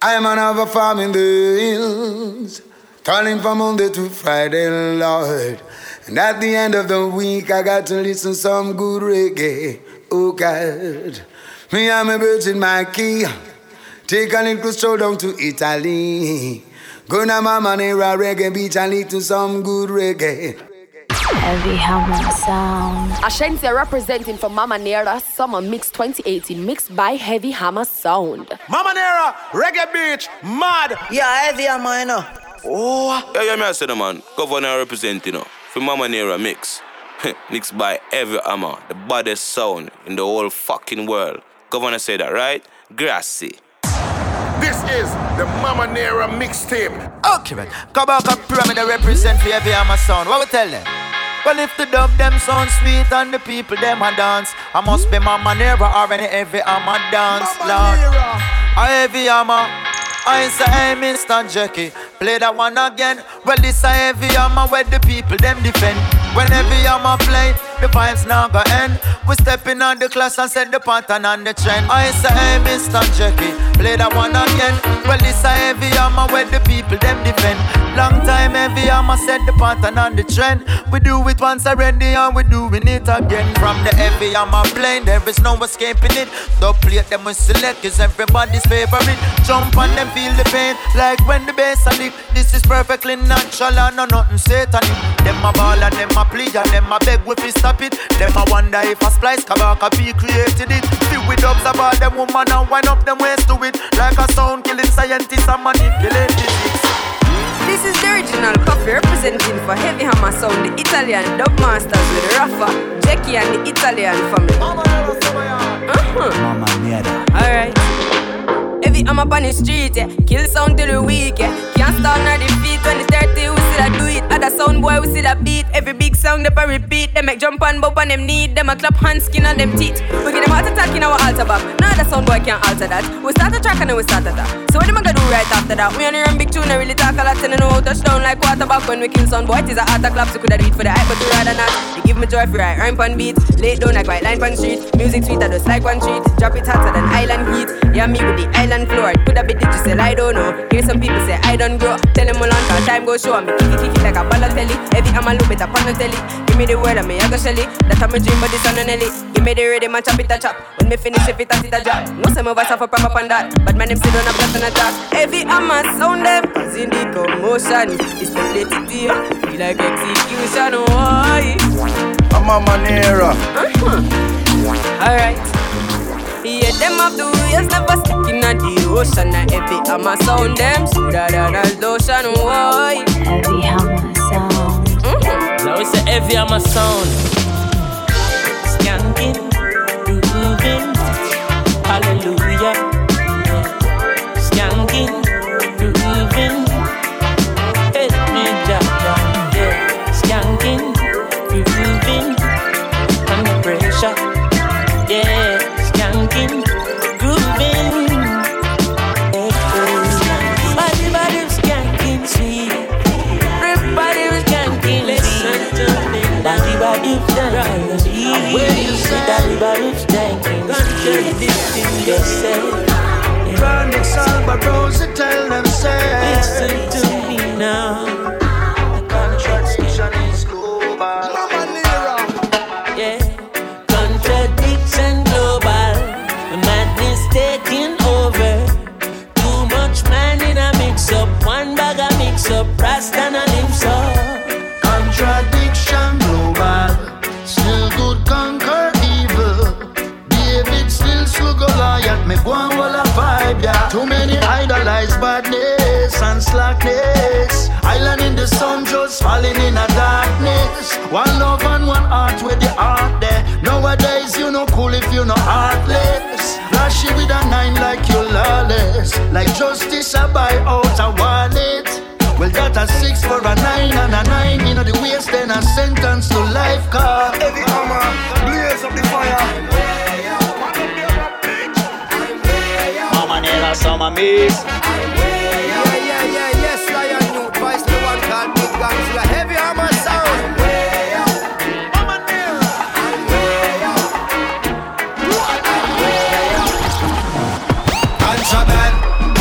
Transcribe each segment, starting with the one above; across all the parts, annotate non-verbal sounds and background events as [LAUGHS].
I am on another farm in the hills, toiling from Monday to Friday, Lord. And at the end of the week, I got to listen some good reggae. Oh God, me and my birds in my key. Take a little stroll down to Italy. Go to Mamanera Reggae Beach and listen some good reggae. Heavy Hammer Sound. Shenseea representing for Mamanera Summer Mix 2018, mixed by Heavy Hammer Sound. Mamanera, Reggae Beach, mad. Yeah, Heavy Hammer, you know. Oh. Yeah, yeah, me I said, man. Govana representing, you know, for Mamanera Mix. [LAUGHS] mixed by Heavy Hammer, the baddest sound in the whole fucking world. Govana said that, right? Grassy. This is the Mamanera mixtape. Okay, man. Kabaka Pyramid represent for Heavy Hammer Sound. What we tell them? Well, if the dub them sound sweet and the people them a dance, I must be Mamanera or any Heavy Hammer dance, Lord. A Heavy Hammer. I say, hey, Mr. Jackie, play that one again. Well, this a heavy hammer where the people them defend. When heavy hammer play, the vibes now go end. We stepping on the class and set the pattern and the trend. I say, hey, Mr. Jackie, play that one again. Well, this a heavy hammer where the people them defend. Long time heavy hammer set the pattern and the trend. We do it once already and we doing it again. From the heavy hammer plane, there is no escaping it. The plate them we select is everybody's favorite. Jump on them, feel the pain, like when the bass a lick. This is perfectly natural and no nothing satanic. Them a ball and them a plea and them a beg we fi stop it. Them I wonder if a splice Kabaka P created it. Feel with dubs about them woman and wind up them ways to it. Like a sound killing scientist and manipulate physics. This is the original Puffy representing for Heavy Hammer Sound, the Italian dub masters with Rafa, Jackie and the Italian family. Uh-huh. Mama Nera. Alright. Heavy Hammer on the street, yeah. Kill sound till the week, yeah. Can't stop nor defeat when it's 30 other sound boy, we see a beat. Every big song, they a repeat. They make jump and bump on them need. Them a clap hand skin on them teeth. We give them heart attack in our altar back. Now the sound boy can't alter that. We start a track and then we start attack. So what am I gonna do right after that? We only run big tune, I really talk a lot and I know how touchdown like quarterback. When we kill sound boy, it is a heart clap. So could I do for the hype, but we rather not. They give me joy for right rhyme on beat. Late down like white line pan street. Music sweet, I just like one treat. Drop it hotter than island. Yeah, me with the island floor. Put a bit digital, I don't know. Hear some people say I don't grow. Tell them all on time, time go show me. Kick it, kick it like a ball of telly. Heavy, I'm a little bit on the. Give me the word, I'm a yaga shelly. That I'm a dream, but this on a Nelly. Give me the rhythm and chop it a chop. When me finish, if it a it a drop. No say my voice have a proper on that. But man, them sit on a flat on a top. Heavy, I'm a sound them. Cause in the commotion. It's the it here. Feel like execution, why? I'm Mamanera. Uh-huh. Alright. Yeah, them have the waves never stick in the ocean. And heavy hammer sound them smoother than a lotion. Why? Heavy Hammer Sound. Mm-hmm. Now it's a heavy hammer sound. Skanking, grooving, hallelujah. Body, body, skanking, sweet. Yes, sir. Chronic Salvarosa tell them say Listen to me now. Go and a vibe yeah. Too many idolize badness and slackness. Island in the sun just falling in a darkness. One love and one heart with the heart there. Nowadays you no cool if you no heartless. Flashy with a nine like you lawless. Like justice I buy out a wallet. Well, that a six for a nine and a nine. You know the waste, then a sentence to life car. Heavy Hammer, Summer mix. Yeah, yeah, yeah, yes, voice the one called Big Guns, sound.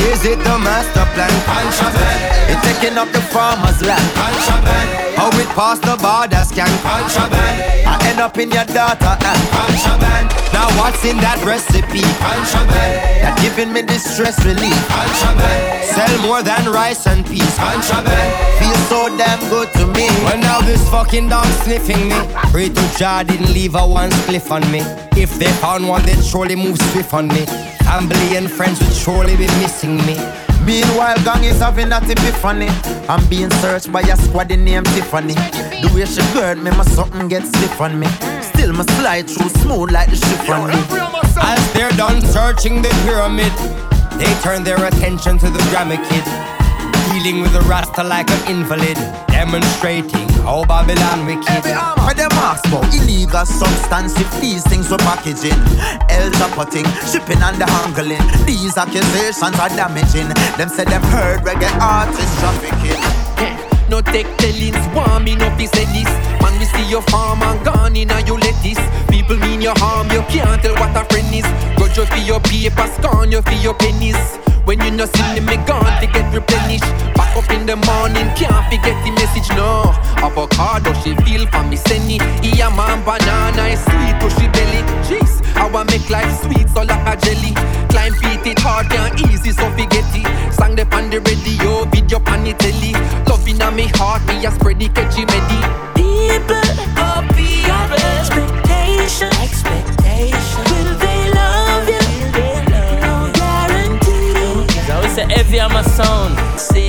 Is did the master plan. Contraband. It taking up the farmer's land. Contraband. How it pass the border scan. Contraband. I end up in your daughter and contraband. Now what's in that recipe? Contraband. That giving me the stress relief. Contraband. Sell more than rice and peas. Contraband. Feel so damn good to me. When now this fucking dog sniffing me. Pray to Jah didn't leave a one spliff on me. If they found one, they'd surely move swift on me. Family and friends would surely be missing me. Meanwhile, gang is having that epiphany. I'm being searched by a squad named Tiffany. The way she gird me, my something gets stiff on me. Still, my slide through smooth like the chiffon. Me. As they're done searching the pyramid, they turn their attention to the Grammy Kid. Dealing with a rasta like an invalid, demonstrating how Babylon wicked. For them ask about illegal substance if these things were packaging. Elder putting, shipping and the handling. These accusations are damaging. Them said them heard reggae artists trafficking. [LAUGHS] No take tellings, want me no piece of this Man, we see your farm and gone in and you lettuce People mean your harm, you can't tell what a friend is Grudge you for your paper, scorn you for your pennies when you no see me gone to get replenished. Back up in the morning, can't forget the message, no. Avocado, she feel for me, send it. Yeah, man, banana is sweet to she belly. Jeez, I want make life sweet, so like a jelly. Climb feet, it hard, and easy, so forget it. Sang the on the radio, video on the telly. Love in me heart, me a spread the catchy medi. Say heavy on my sound. Save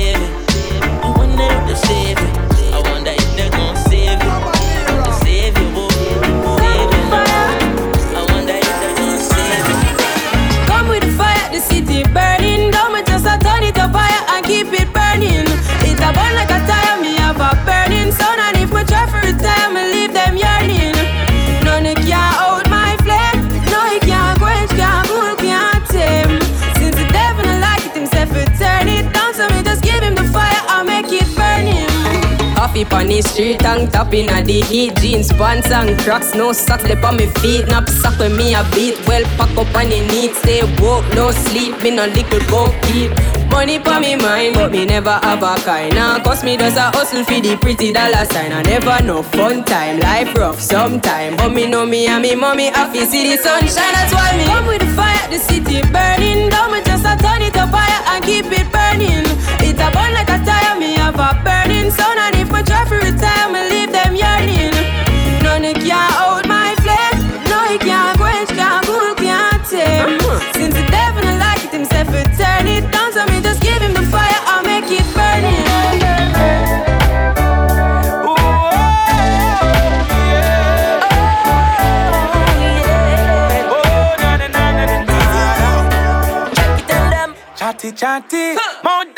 Koffee on the street and tapping at the heat. Jeans, pants and cracks, no socks. Lip on me feet Knapsack with me a beat, well pack up on the neat Stay woke, no sleep, me no little go keep. Money for me mind, but me never have a kind. Now cause me does a hustle for the pretty dollar sign. I never no fun time, life rough sometime. But me know me and me mommy happy see the sunshine. That's why me come with the fire, the city burning down. Me just a turn it up higher and keep it burning. It a burn like a tire, me have a burning sun And if my try for retire, me leave them yearning. None of can out my flame No, he can't quench, can't cool, can't tame Since the devil don't like it himself, it turn it down So me just give him the fire, I'll make it burning. Oh, oh, chatty chatty, Mount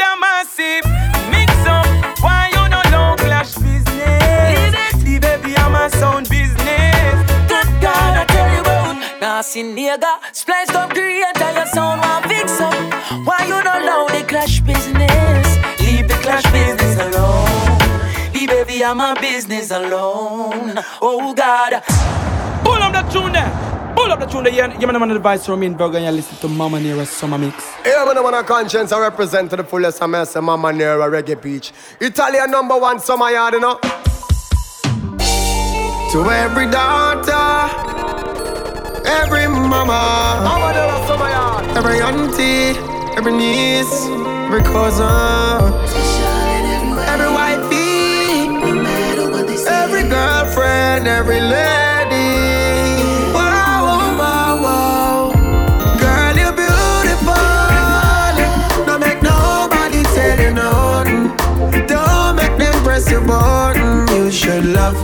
about Nasty nigga, splice up creator, your sound one fix up. Why you don't allow the clash business? Leave the clash business alone. The baby, I'm a business alone. Oh God. Pull up the tune there. Pull up the tune there. Yeah, yeah, man, I'm on the device from in Burger and you listen to Mamanera Summer Mix. Yeah, man, I'm on a Konshens. I represent to the fullest. I'm a Mamanera Reggae Beach. Italian number one summer yard, you know. To every daughter, every mama, Mamanera Summer Yard. every auntie, every niece, every cousin, every wifey, every girlfriend, every lady. Wow, wow, wow, wow. Girl, you're beautiful. Don't make nobody tell you nothing. Don't make them press your button. You should love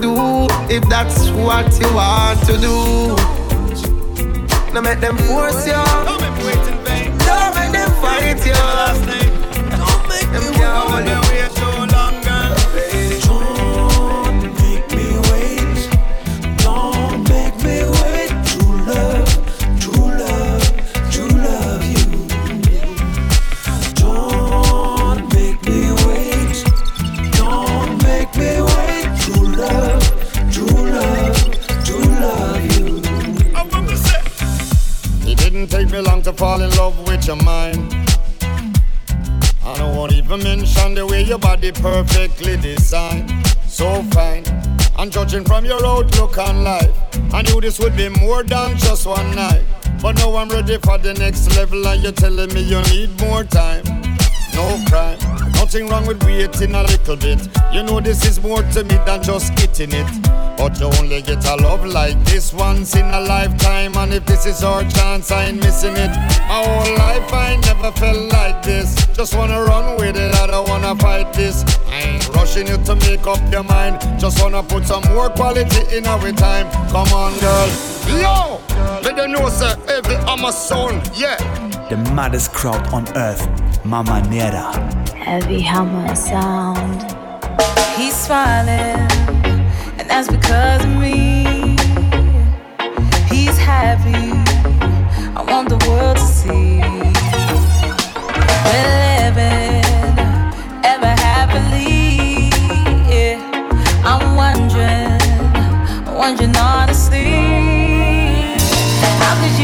do if that's what you want to do. Don't make them force you. Body perfectly designed. So fine. And judging from your outlook on life, I knew this would be more than just one night. But now I'm ready for the next level, and you're telling me you need more time. No crime, nothing wrong with waiting a little bit. You know this is more to me than just getting it. But you only get a love like this once in a lifetime. And if this is our chance, I ain't missing it. My whole life I never felt like this. Just wanna run with it, I don't wanna fight this. I ain't rushing you to make up your mind. Just wanna put some more quality in our time. Come on, girl. Yo! Let them know, sir, every I'm a son, yeah. The maddest crowd on earth, Mamanera. Heavy hammer sound. He's smiling, and that's because of me. He's happy, I want the world to see.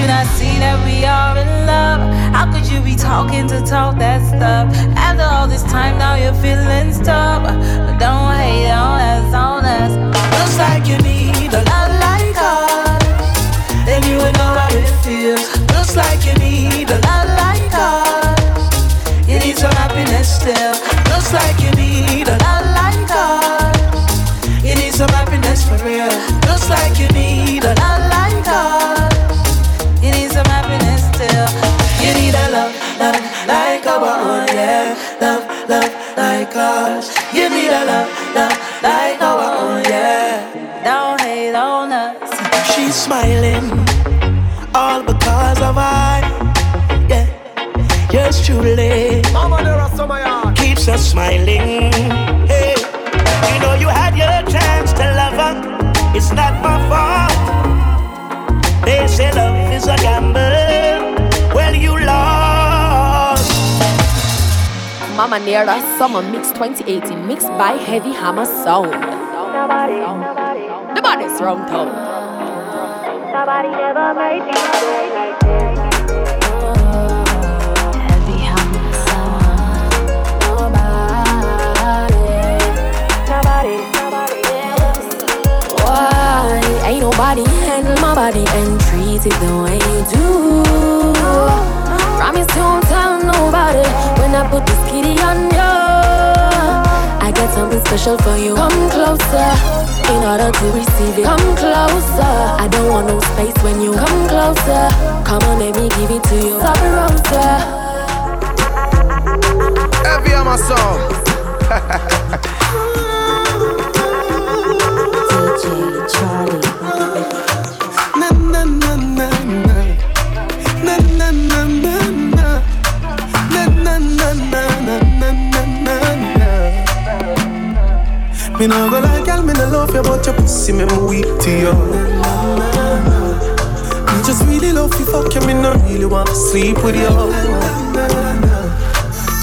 You not see that we are in love? How could you be talking to talk that stuff? After all this time, now you're feeling stuck. But don't hate on us, on us. Looks like you need a lot like us. Then you would know how it feels. Looks like you Love, like ours. You need a love, love like our own, oh yeah. Don't hate on us. She's smiling, all because of I. Yeah, yours truly. Keeps us smiling. Hey, you know you had your chance to love her. It's not my fault. They say love is a gamble. Mamanera Summer Mix 2018 mixed by Heavy Hammer Sound. Nobody, The baddest wrong town. Nobody never made me Heavy hammer sound. Why ain't nobody handle my body and treat it the way you do? Promise you won't tell nobody when I put this kitty on you. I got something special for you. Come closer in order to receive it. Come closer. I don't want no space when you come closer. Come on, let me give it to you. Sorry, Rosa. Heavy on my song. DJ Charlie. Me nah go lie, girl, me nah love you, but your pussy me me weak to you. Me just really love you, fuck you, me nah really want to sleep with you.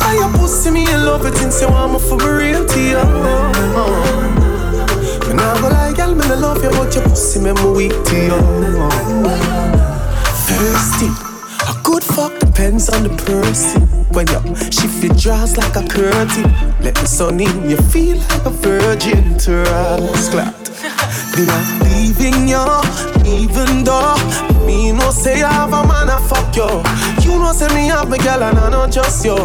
I your pussy me in love it since you want me for me real to you. Me nah go lie, girl, me nah love you, but your pussy me me weak to you. Thing, a good fuck depends on the person. When you shift your draws like a curtain, let the sun in, you feel like a virgin to rascal. Then I'm leaving you, even though me no say I have a man I fuck you. You know say me have my girl and I not just you.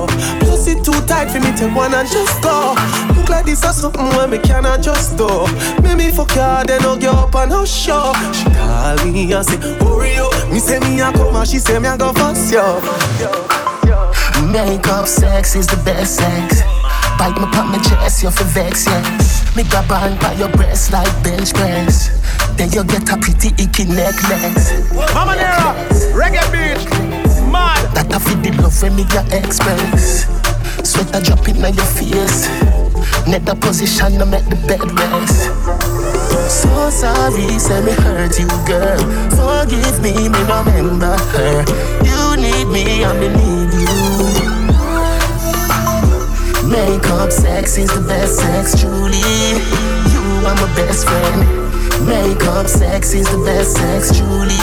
Plus it too tight for me to wanna just go. Look like this or something where me cannot just do. Make me fuck you, then I'll get up and I'll show. She call me and say, hurry up. Me say me a come and she say me a go fuss you. Makeup sex is the best sex. Bite me pop my chest, you're for vex, yes. Me grab on by your breast like bench press. Then you get a pretty icky necklace. Mamanera, reggae beat, mad. That I feel the love when me your express. Sweat a drop in your face. Net the position to make the bed rest. So sorry, say me hurt you, girl. Forgive me, me remember her. You need me, and me need you. Makeup sex is the best sex, truly. You are my best friend. Makeup sex is the best sex, truly.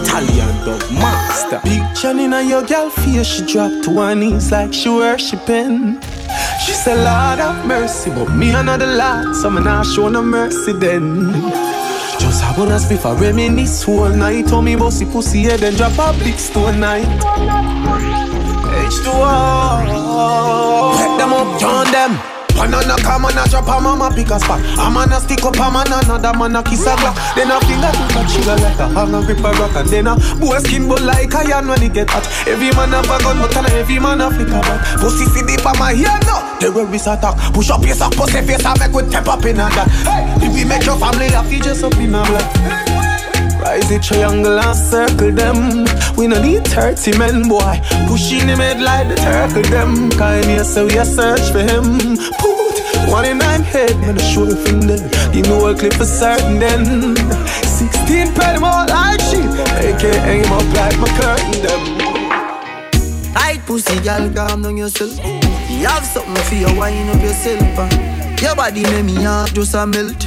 Italian dub master. Picture in your girl face, she dropped to her knees like she worshiping. She said, Lord have mercy, but me another lot, so me not show no mercy then. Just have one spliff a reminisce whole night. Told me bossy pussy head and drop a big stone night. H2O. Let them up, join them. One on a come on a drop a mama pick a spot. A man a stick up a man another man a kiss a glock. Then a finger to touch sugar like a hang a grip a rock and then a boy skin bull like a yan when he get hot. Every man have a gun but every man a flick a bat. Pussy see the bomb my here no. Terrorist attack. Push up your sock, pussy face a make we tap up in a that. Hey, if we make your family happy just up in a black. Rise the triangle and circle them. We no need 30 men, boy. Pushing him head like the turtle them. Here, so we a search for him. Put one in nine head, man, I show from there. You know a clip for certain then. 16 penny more like shit. AK aim up like my curtain them. Tight pussy, girl, calm down yourself. You have something for your wine up yourself. Your body make me heart just a melt.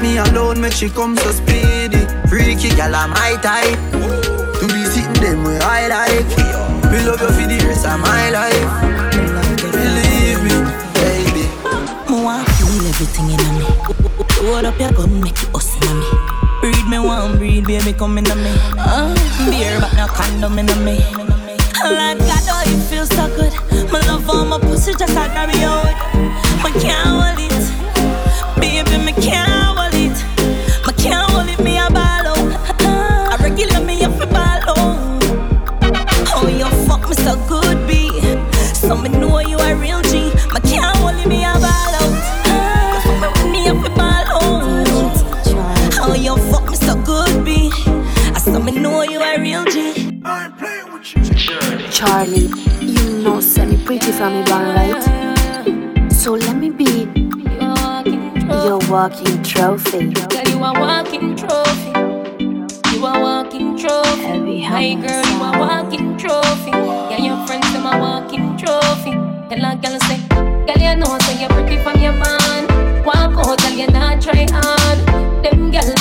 me me alone make she come so speedy. Freaky gal, I'm my type. To be sitting them where I like. Me love you for the rest of my life. Believe me, baby. Me want feel everything in me. Load up your gun, make it us in me. Breed me one breed, baby, come in me. Uh, beer, but no condom in me. Like God, oh, it feels so good. My love on my pussy just like grab me out. I can't So me know you a real G. Me can't hold me a ball out. You fuck me with me up a ball out. Oh, you fuck me so good, B. I saw me know you a real G. Charlie, you know semi pretty from me band, right? So let me be your walking trophy. Girl, you a walking trophy. You a walking trophy. Heavy My girl, you a walking trophy. Yeah, your friends them a walking trophy. Tell a girl say, girl you know say you're pretty from your band. Walk out, girl you not try hard. Them girl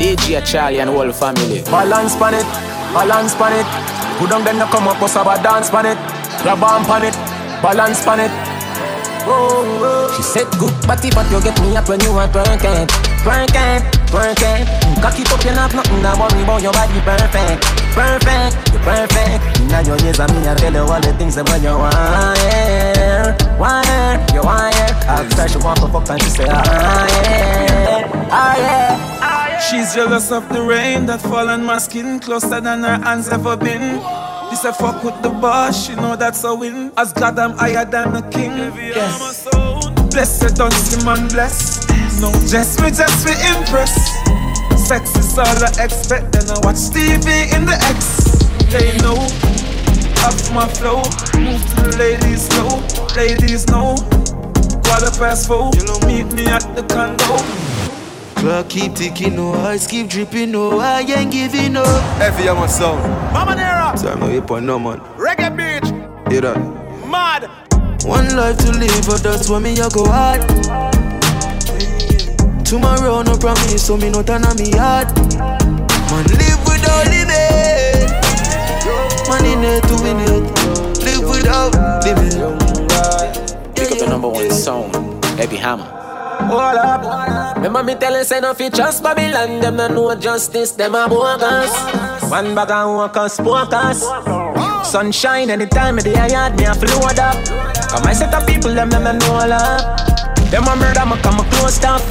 DJ Charlie, and whole family. Balance pan it, balance pan it. Who don't then come up, bust about dance pan it. Grab pan it, balance pan it. Oh, oh. She said good body, but you get me up when you are twerking, twerking, twerking. Cock it up, you not nothing to worry about your body perfect, perfect, you're perfect. Now your years, I mean, I tell you all the things that when you want, yeah, want, yeah, you want. After she want to fuck and she say, ah, yeah, ah, yeah. She's jealous of the rain that fall on my skin closer than her hands ever been. This a fuck with the boss, she know that's a win. As God, I'm higher than a king. Yes. Blessed, don't see man bless. No, just me, just me impress. Sex is all I expect, then I watch TV in the X. They know, off my flow. Move to the ladies slow, ladies know. Quarter past four, meet me at the condo. Clock keep ticking, no eyes keep dripping, no I ain't giving up. Heavy on my sound. Mama Nera. Time no hip on no man. Reggae bitch. Hear that? Mad. One life to live, but that's where me a go hard. Tomorrow no promise, so me no turn on me hard. Man live without limit. Man in it to win it. Live without limit. Pick up the number one song, Heavy Hammer. Hold up. Remember me tell you, say no fit trust Babylon. Them no know justice, them a bogus. One bag of workers, focus. Sunshine anytime of the yard, me a float up. Come I set up people, them them no know love. Them a murder, me come a close up.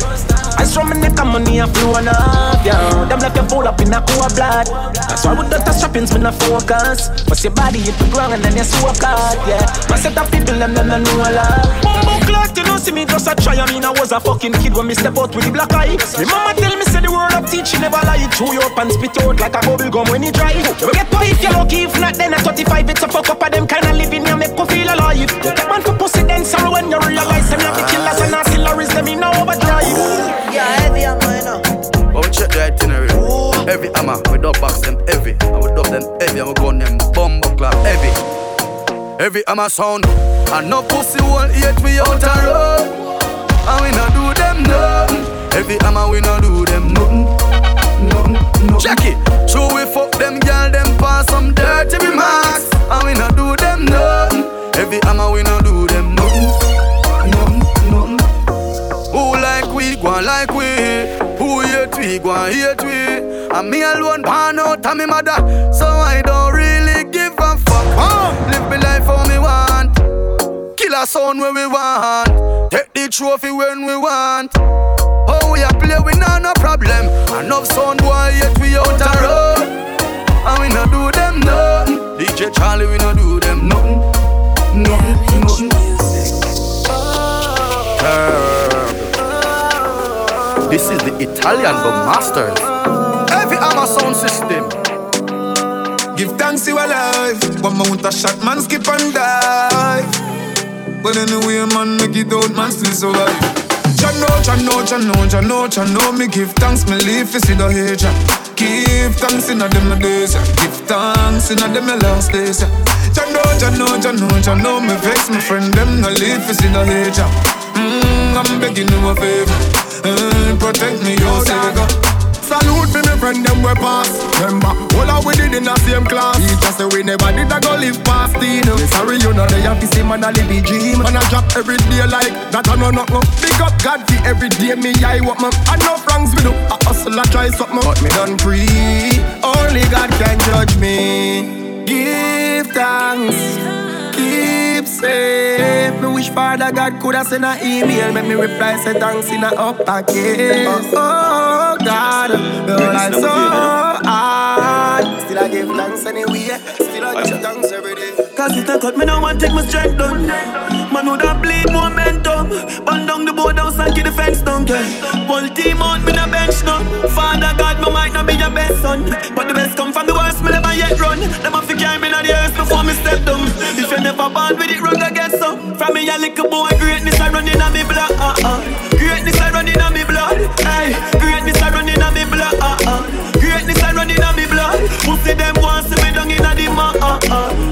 I saw me and money a flowing up, yeah. Them left you full up in a cool blood. That's why with the strappings, me no focus. But your body hit the ground and then you soak out, yeah. I set up people, them them no know a love. Bumbo clock, you know see me just a try. I mean I was a fucking kid when me step out with the black eye. Me mama tell me say the word of teaching never lie. Chew you up and spit out like a bubble gum when you dry. You get to if you lucky, if not then at 35 it's a fuck up of them kind of living you make you feel alive. You take man for pussy then sorrow when you realize them not the killers and artilleries them in overdrive. Yeah, heavy am I know. But we check the itinerary. Every hammer, we dub box them heavy. And we dub them heavy, and we gun them bumbo clap heavy. Every hammer sound. And no pussy won't hate we out a road. And we not do them nothing. Every hammer, we not do them nothing. Nothing, nothing. Check it. So we fuck them girl, them pass some dirty remarks. And we not do them nothing. Every hammer, we not do them like we, go on like we. Who hate we, go on hate we. And me alone, pan out of me mother. So I don't really give a fuck. Oh, live me life how me want. Kill a sound when we want. Take the trophy when we want. Oh, we a play, we nah no problem. Enough sound boy, yet we out a road. And we not do them nothing. DJ Charlie, we not do them nothing. Nothing, nothing. This is the Italian Dub Masters. Every hammer sound system. Give thanks you alive. One mount a shot, man skip and die. But anyway, man, make it out, man still survive. Jah know, Jah know, Jah know, Jah know, Jah know Me give thanks, me live to see the hate. Give thanks in a them days. Give thanks in a them last days. Jah know, Jah know, Jah know, Jah know Me vex my friend them no live to see the hate ya. Mm, I'm begging you a favor. Uh, protect me, your savior. Salute me, my friend, them we pass. Remember, all our we did in the same class. He just say we never did a go live past you know. Sorry, you know they have to see man a live dream. And I drop every day like that. I know nothing. Big up God for every day me I what man. I know wrongs we do. I hustle, I try something, but me done free. Only God can judge me. Give thanks. Keep safe. Me wish Father God could have sent an email. Make me reply, say thanks in a uppercase. Oh, oh God, your life so hard. Still I give thanks anyway. Still I give thanks every. Cause it a cut me no one take my strength down Man would have bleed momentum Burn down the board house and keep the fence down yeah. Pull team on me no bench no Father God me might not be your best son But the best come from the worst me never yet run Them have to carry me in the earth before me step down If you never born with it wrong I get some From me a little boy greatness I run in me blood uh-uh. Greatness I run in me blood hey. Greatness I run in me blood uh-uh. Greatness I run in me blood Pussy them want see me down in a the ma uh-uh.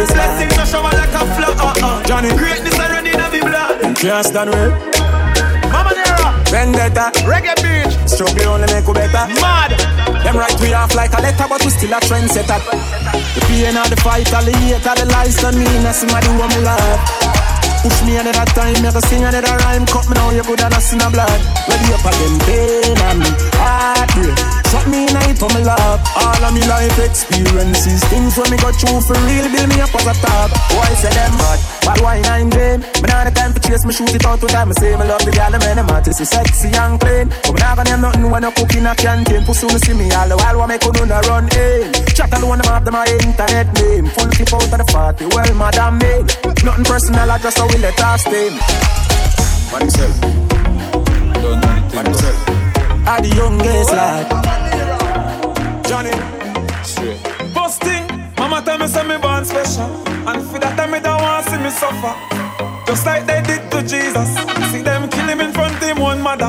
Hey. Blessings I shower like a uh-uh. Johnny. Greatness I run in a me blood Can't stand well. Mamanera Vendetta. Reggae beach Struggle only make you better. Mad Them write we off like a letter, but we still a trendsetter. The pain of the fight, all the hate, all the lies on me, and somebody want me love. Push me another time, make a sing another rhyme. Cut me now, you good and I see no blood. Ready up for them pain and me heartbreak. Shot me night for me love. All of me life experiences, things when me go through for real, build me up as a top. Why say them bad? But why I'm game? Me not the time for chase, me shoot it out with time. Me say me love the the man, the artist is sexy and clean. But me not gonna have nothing when I cook in a canteen. Pussy me see me all the while, what me could do run in. Chat alone, have them my internet name. Full clip out of the party, well, madam me. Nothing personal, I just how we let us stay. Man himself. Don't know anything. Man himself. I the youngest lad. Don't want see me suffer Just like they did to Jesus See them kill him in front of him one mother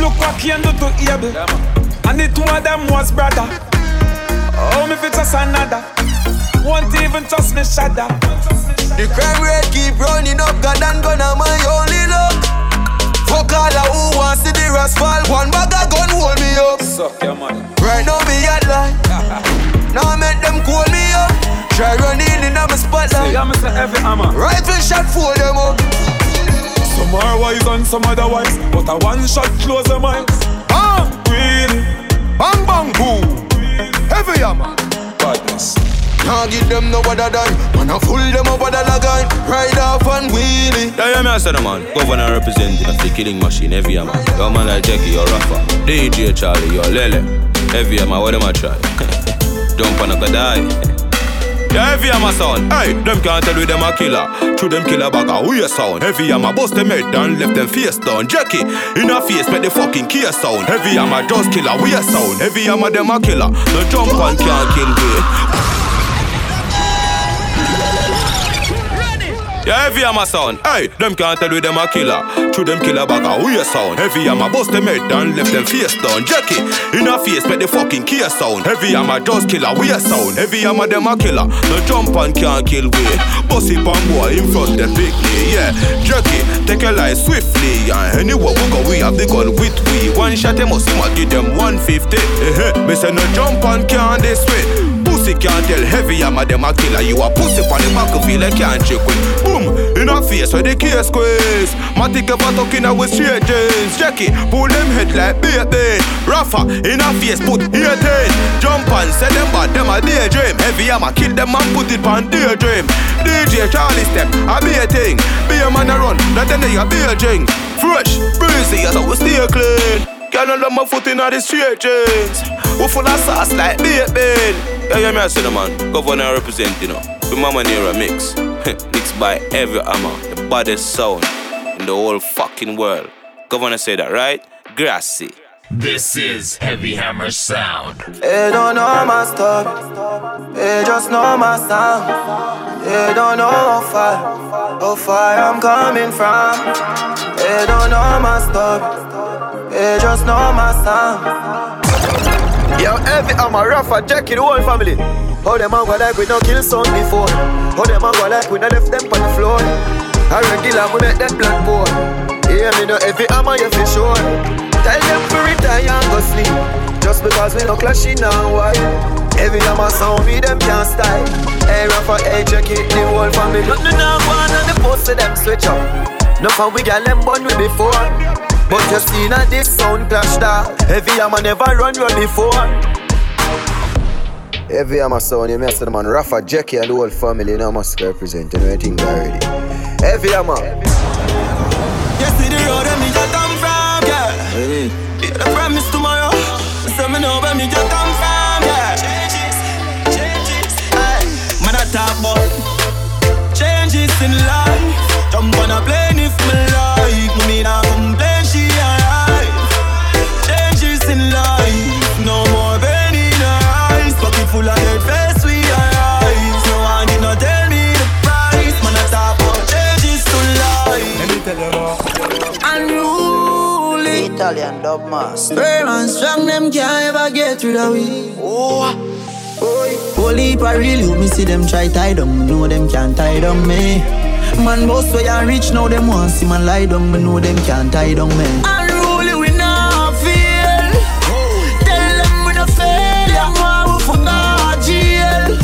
Look what can do to Abel And the two of them was brother Oh me fit just another Won't even trust me shudder The crime rate keep running up, God and gun are my only love. Fuck all of who wants to the rest fall. One bag of gun hold me up. Suck your mother Right now me at line. [LAUGHS] now make them call me up. Try running in on my spotlight. Yeah, me say every hammer. Rifle shot for them up. Some are wise and some otherwise, but a one shot close them eyes. Ah, really? Bang bang boom. Heavy hammer. Badness. Can't give them no other than Man, I fool them up with a lagan Ride off and wheelie Yeah, yeah, me I said man Govana representing of the killing machine Heavy man Your man like Jackie, your Rafa DJ Charlie, your Lele Heavy man, what them a try? Jump on a die yeah, heavy am a sound. Hey, them can't tell you them a killer. To them killer bag a weird sound. Heavy am a bust them head down, left them face down. Jackie, in a face, make the fucking key sound. Heavy am a just killer, weird sound. Heavy am a them a killer. No jump and can't kill me. Yeah, heavy am a sound. Hey, them can't tell you them a killer. To them killer bag a weird sound. Heavy am a bust them head down, left them face down. Jackie, in a face, make the fucking key sound. Heavy am a just killer, weird sound. Heavy am a them a killer. No jump and can't kill we. Bossy pan boy in front the big knee. Yeah, Jackie, take a life swiftly. And anywhere we go, we have the gun with we. One shot, they must give them 150. Eh, [LAUGHS] me say no jump and can't this way pussy can't tell heavy, I'm a them a killer. You a pussy on the back of feel like can't check with. Boom, in a face where the case squeeze. Matic ever talking with straight jeans. Jackie, pull them head like baby. Eh. Rafa, in a face, put 18. Eh. Jump and say them bad, them a daydream. Heavy, I'm kill them and put it on daydream. DJ Charlie step, I be a thing. Be a man a run, not then they a be a drink. Fresh, breezy, as I will stay clean. I love my foot in all the straight jeans. We full of sauce like baby. Yeah, yeah, me I say the man. Govana represent, you know. The Mama near a mix. [LAUGHS] Mixed by every hammer. The baddest sound in the whole fucking world. Govana say that, right? Grassy. This is Heavy Hammer Sound. They don't know my story. They just know my sound. They don't know how far, how far I'm coming from. They don't know my story. They just know my sound. Yo, heavy, I'm a Rafa, Jackie, the whole family. How them a go like we no kill son before? How them a go like we no left them on the floor? I regular we make them blood pour. Yeah, me no heavy, I'm a for sure. Tell them to retire and go sleep. Just because we no clashing now, why? Heavy, I'm a sound, me them can't style. Hey, Rafa, hey, Jackie, the whole family. Nothing now go on and the post to them switch up. No for we got them born with before. But you see now this sound clash that Heavy I'm never run run before Heavy I'm a sound, you may say the man Rafa, Jackie and the whole family, you know, must represent, you know, I think already. Heavy I'm a You see the road where me just come from, yeah. Yeah, the promise tomorrow. So me know where me just come from, yeah. Changes, changes, hey Man, I talk about Changes in life. Jump on a plane Italian dub master. Brave and strong, them can't ever get rid of we. Oh. Whole heap of real you, me see them try tie down, know them can't tie down me. Man, boss way and rich, now them want see man lie down, me know them can't tie down me. Unruly we not feel. Tell them we no fail, them want we for God jail.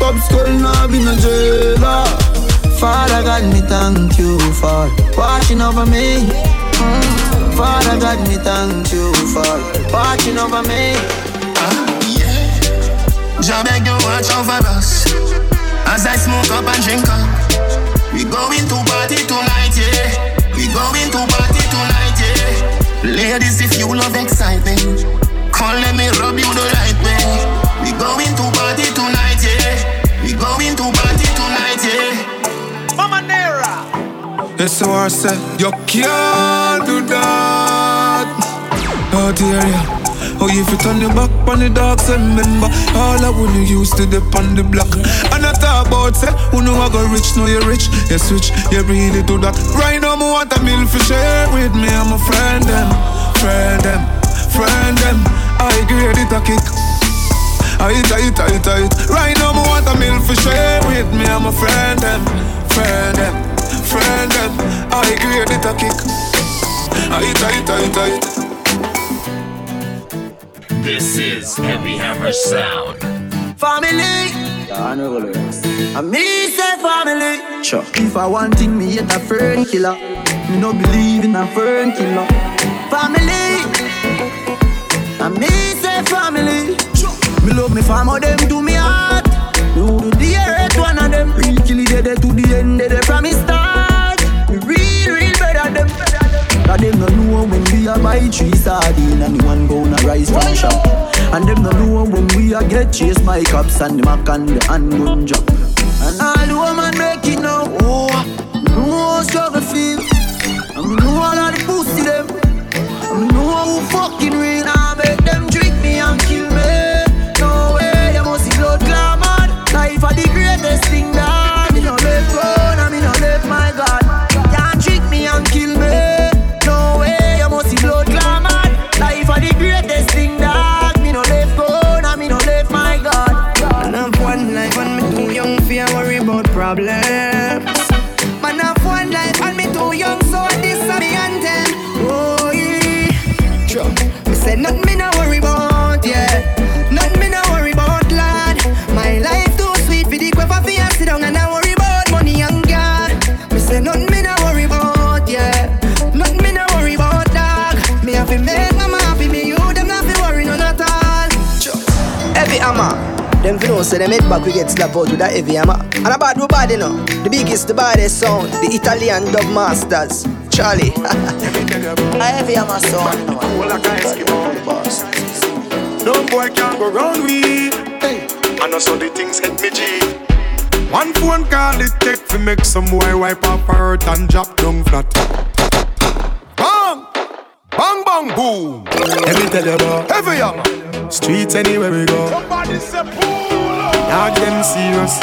Pop skull now be no jailer. Father God, me thank you for watching over me. Mm. Father God, me thank you for watching over me. Jah beg you watch over us. As I smoke up and drink up. We going to party tonight, yeah. We going to party tonight, yeah. Ladies, if you love excitement Come let me rub you the right way. We going to party tonight, yeah. We going to party tonight, yeah. Mamanera Yes, so I said You can't do that Out yeah Oh, if you turn your back on the dogs, and remember all I wanna used to dip on the block. And I talk about say, who know I go rich, know you rich. You switch, you really do that. Right now, me want a meal for share with me. I'm a friend them, friend them, friend them. I grade it a kick. I hit, I hit, I hit, I hit. Right now, me want a meal for share with me. I'm a friend them, friend them, friend them. I grade it a kick. I hit, I hit, I hit, I. This is Heavy Hammer Sound. Family, on rollers. And me say family. Sure. If I want thing, me hate a fern killer. Me no believe in a fern killer. Family. I me say family. Me love me family, them do me heart. You do the earth, one of them. Real kill it, dead to the end, dead from me start. Me real, real better them. Cause them no know when we a buy three sardine and the one gonna rise from shop. And them no know when we a get chased by cops and the mac and the handgun drop. And all the woman make it now. Oh, know how struggle feel. And me know all of the pussy them. And me know who fucking real. I make them drink me and kill me. No way, they must see blood glamour. Life are the greatest thing worry Them fi know say them head back we get slapped out with a heavy hammer. And a bad we bad you know. The biggest, the baddest sound. The Italian dub masters. Charlie. [LAUGHS] a heavy hammer sound. Cool like a Eskimo. No boy can go round we. Hey. I know so the things hit me G. One phone call it take to make some boy wipe up her hurt and drop down flat. Bang! Bang bang boom! Let me tell you about heavy hammer. Streets anywhere we go. Somebody say pull Dog them serious.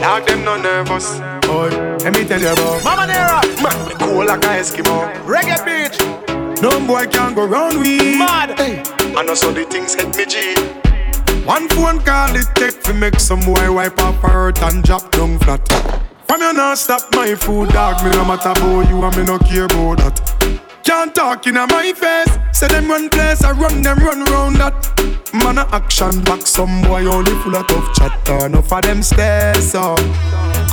Dog them no nervous. Boy, let me tell you about Mamanera. Man, me cool like a Eskimo. Reggae beat. No boy can go round we. Mad. Hey. I know so the things hit me G. One phone call it take to make some boy wipe up hurt and drop down flat. From you not stop my food, dog. Me no matter about you and me no care about that. Can't talk in my face. Say them run place, I run them run round that. Man a action back, some boy only full of tough chatter. Enough of them stairs up,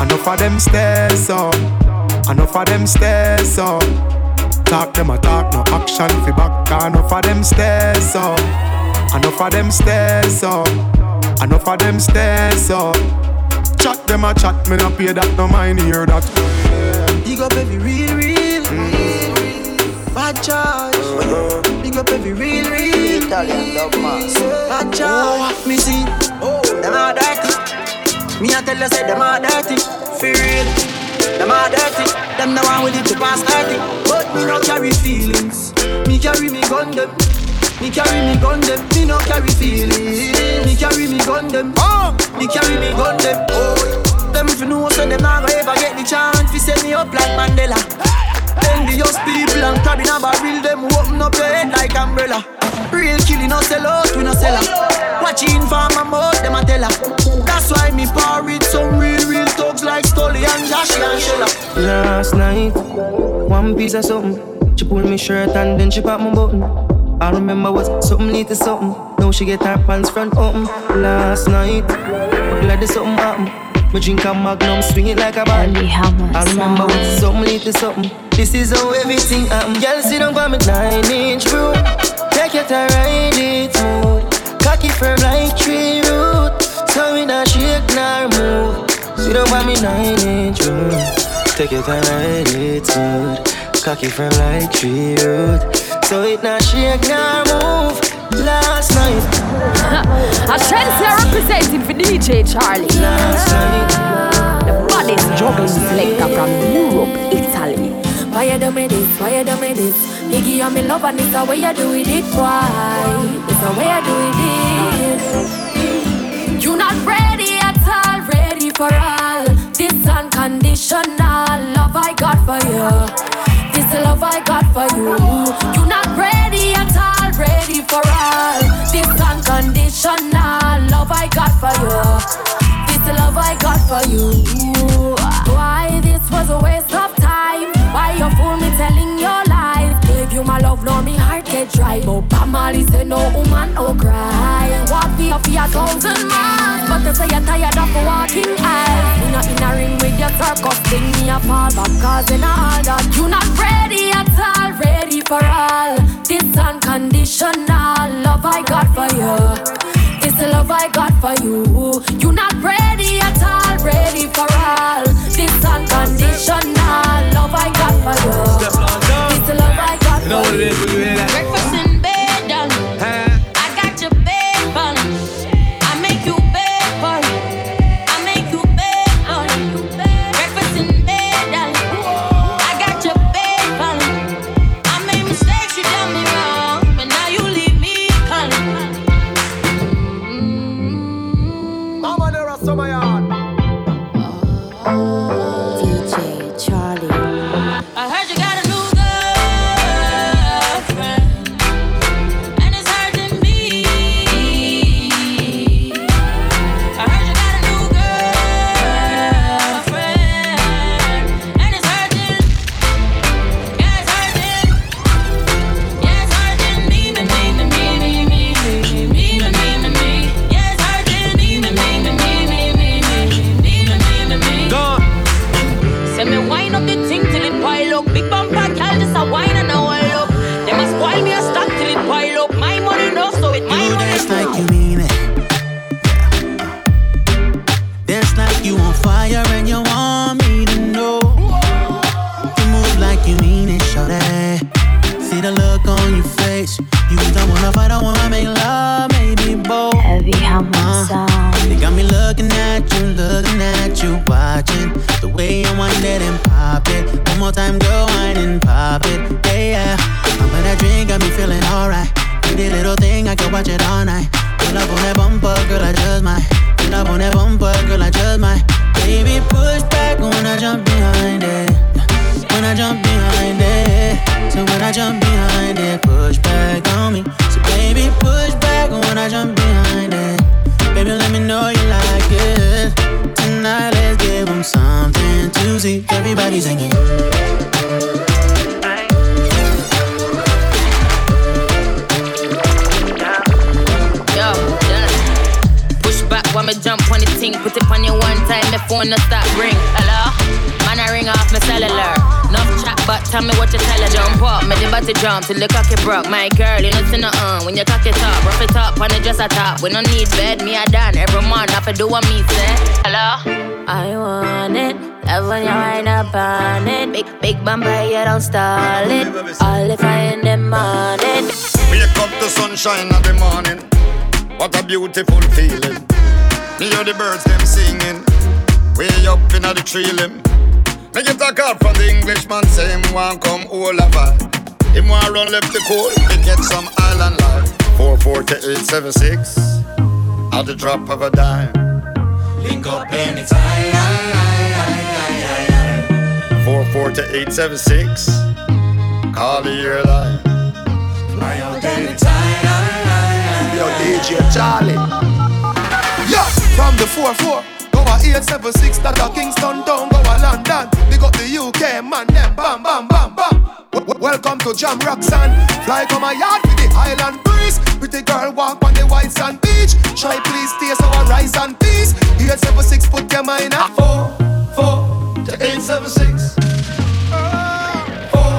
enough of them stairs up, enough of them stairs up. Talk them a talk, no action fi back. Enough of them stairs up, enough of them stairs up, enough of them stairs up. Chat them a chat, me no pay that, no mind hear that. Big up every real, real, real, bad charge. Uh-huh. Big up every real, real Italian dub master. bad oh, charge. Me see, oh, them are dirty. Me a tell you say them are dirty. For real, them are dirty. Them the one with it to pass 30. But me no carry feelings. Me carry me gun them. Me carry me gun them. Me no carry feelings. Me carry me gun them. Oh! Me carry me gun them. Oh. Them if you know say them not gonna ever get the chance to set me up like Mandela. Then Envious people and crabbing a barrel them open up your head like umbrella. Real killing no sell out, we no sell out. Watching for my mouth, them a tell her. That's why me par with some real, real thugs like Stolly and Joshy and Shella. Last night, one piece of something. She pulled me shirt and then she popped my button. I remember was something lead to something. Now she get her pants front open. Last night, I'm glad there's something happen. Me drink a magnum, swing it like a bat. I remember was something lead to something. This is how everything happen. Girl, sit down by me nine inch bro. Take your time, ride it smooth. Cocky firm like tree root. So we not shake nor move. Sit down by me nine inch bro. Take your time, ride it smooth. Cocky firm like tree root. So it not shake nor move. Last night. i [LAUGHS] A Shenseea representing for DJ Charlie. Last night. The baddest juggling selector from Europe, Italy. Why you do me this? Why you do me this? Me give you me love and it's the way you do it. it. Why? It's the way you do it. it. You not ready at all, ready for all. This unconditional love I got for you. This love I got for you. You're not ready at all, ready for all. This unconditional love I got for you. This love I got for you. Why this was a waste of you me my love, now me heart get dry. But Bob Marley say no woman, no cry. Walk for for a thousand miles, but they say you're tired of walking aisles. You not in a ring with your circus thing, me a fall back cause in all that you not ready at all, ready for all. This unconditional love I got for you. This love I got for you. You not ready at all, ready for all. This unconditional love I got for you. You know what it is when you hear that? Breakfast at you, looking at you, watching the way you wind it and pop it. One more time, go wine and pop it. Yeah, yeah. I'm that drink, got me feeling alright. Pretty little thing, I can watch it all night. Pull up on that bumper, girl, I just might. Pull up on that bumper, girl, I just might. Baby, push back when I jump behind it. When I jump behind it. So when I jump behind it, push back on me. So baby, push back when I jump behind it. Baby, let me know you like it. Tonight, let's give 'em something to see. Everybody singing. When me jump on the thing. Put it on you one time, my phone no stop ring. Hello? Man, I ring off my cellular. Enough chat, but tell me what you tell her. Jump up, me the body jump till the cocky broke. My girl, you know see no uh. When you cock it up, rough it up, on just a top. We no need bed, me a done. Every month, I do what me say. Hello? I want it. Love when you wind up on it. Big, big bumper, you don't stall it. All if I in the morning. Wake up the sunshine of the morning. What a beautiful feeling. Me hear the birds them singing. Way up in the tree limb. Me get a call from the Englishman say him want come all over. Him want run left the coast. Me get some island life. 44876. At the drop of a dime. Link up anytime. 44876. Call the airline. Fly out anytime. Yo, DJ Charlie. From the 4-4. Go a 876 that a Kingston town, go a London. Big up the UK, man, them bam, bam, bam, bam. W- Welcome to Jam Sand. Fly come a yard with the Highland breeze. Pretty girl walk on the white sand beach. Try please taste our rice and peas. 876 put your mind at 4, 4 to 876. 4,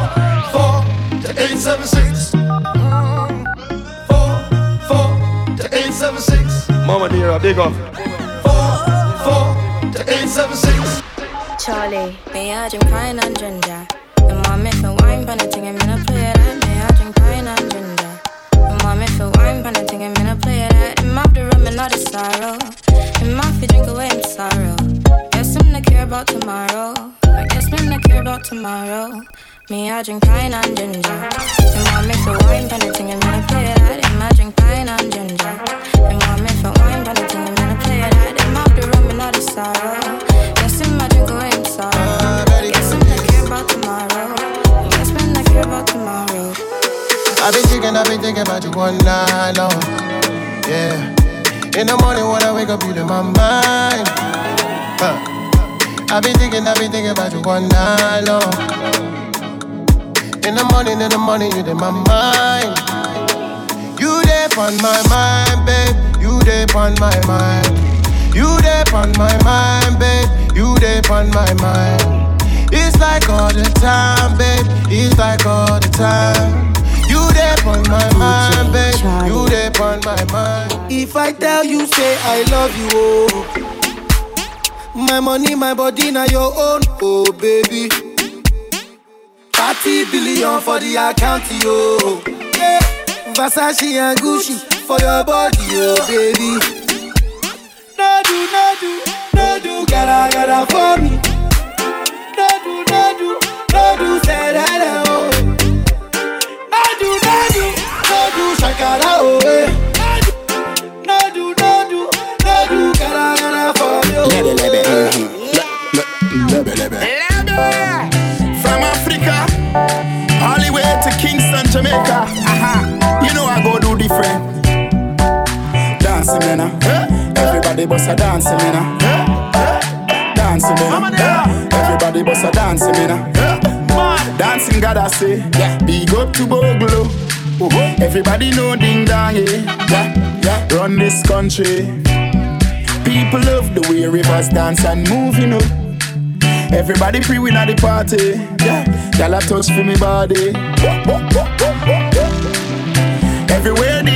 4 to 876. 4, 4 to 876. Mama dear, big up. 4 to 876. Charlie, me I drink pine and ginger. And mommy for wine, pan a thing, I'm gonna play that. Me I drink pine and ginger. And mommy for wine, pan a thing, I'm gonna play that. Him have the rum and not the sorrow. Him have to drink away him sorrow. Guess him not care about tomorrow. I guess him not care about tomorrow. Me I drink pine and ginger. And mommy for wine, pan a thing, I'm gonna play that. Him I drink pine and ginger. And mommy Guess I him not care about tomorrow. Guess him not care about tomorrow. I've been thinking, I've been thinking about you all night long. Yeah. In the morning when I wake up, you in my mind. Huh. I've been thinking, I've been thinking about you all night long. In the morning, in the morning, you in my mind. You there on my mind, babe. You there on my mind. You there on my mind, babe. You there on my mind. It's like all the time, babe. It's like all the time. You there on my mind, babe. You there on my mind. If I tell you, say I love you, oh. My money, my body, now your own, oh baby. 30 billion for the account, yo. Yeah. Versace and Gucci for your body, oh baby. No do, no do, no do, gotta, gotta for me. No do, no do, no do, say that, oh. No do, no do, no do, shakara, oh, eh. No do, no do, no do, gotta, gotta for me, oh. Lebe, lebe. Lebe, lebe. From Africa, all the way to Kingston, Jamaica. Aha. You know I go do different. Dancing, man. uh. Everybody bust a dancing, man. uh. Dancing, man. uh. Everybody bust a dancing, man. uh. Dancing God I say, yeah. Big up to Bogle. Everybody know ding dong, yeah. yeah, yeah. Run this country. People love the way rivers dance and move, you know. Everybody free win at the party. Yeah, y'all a touch for me body. Everywhere ding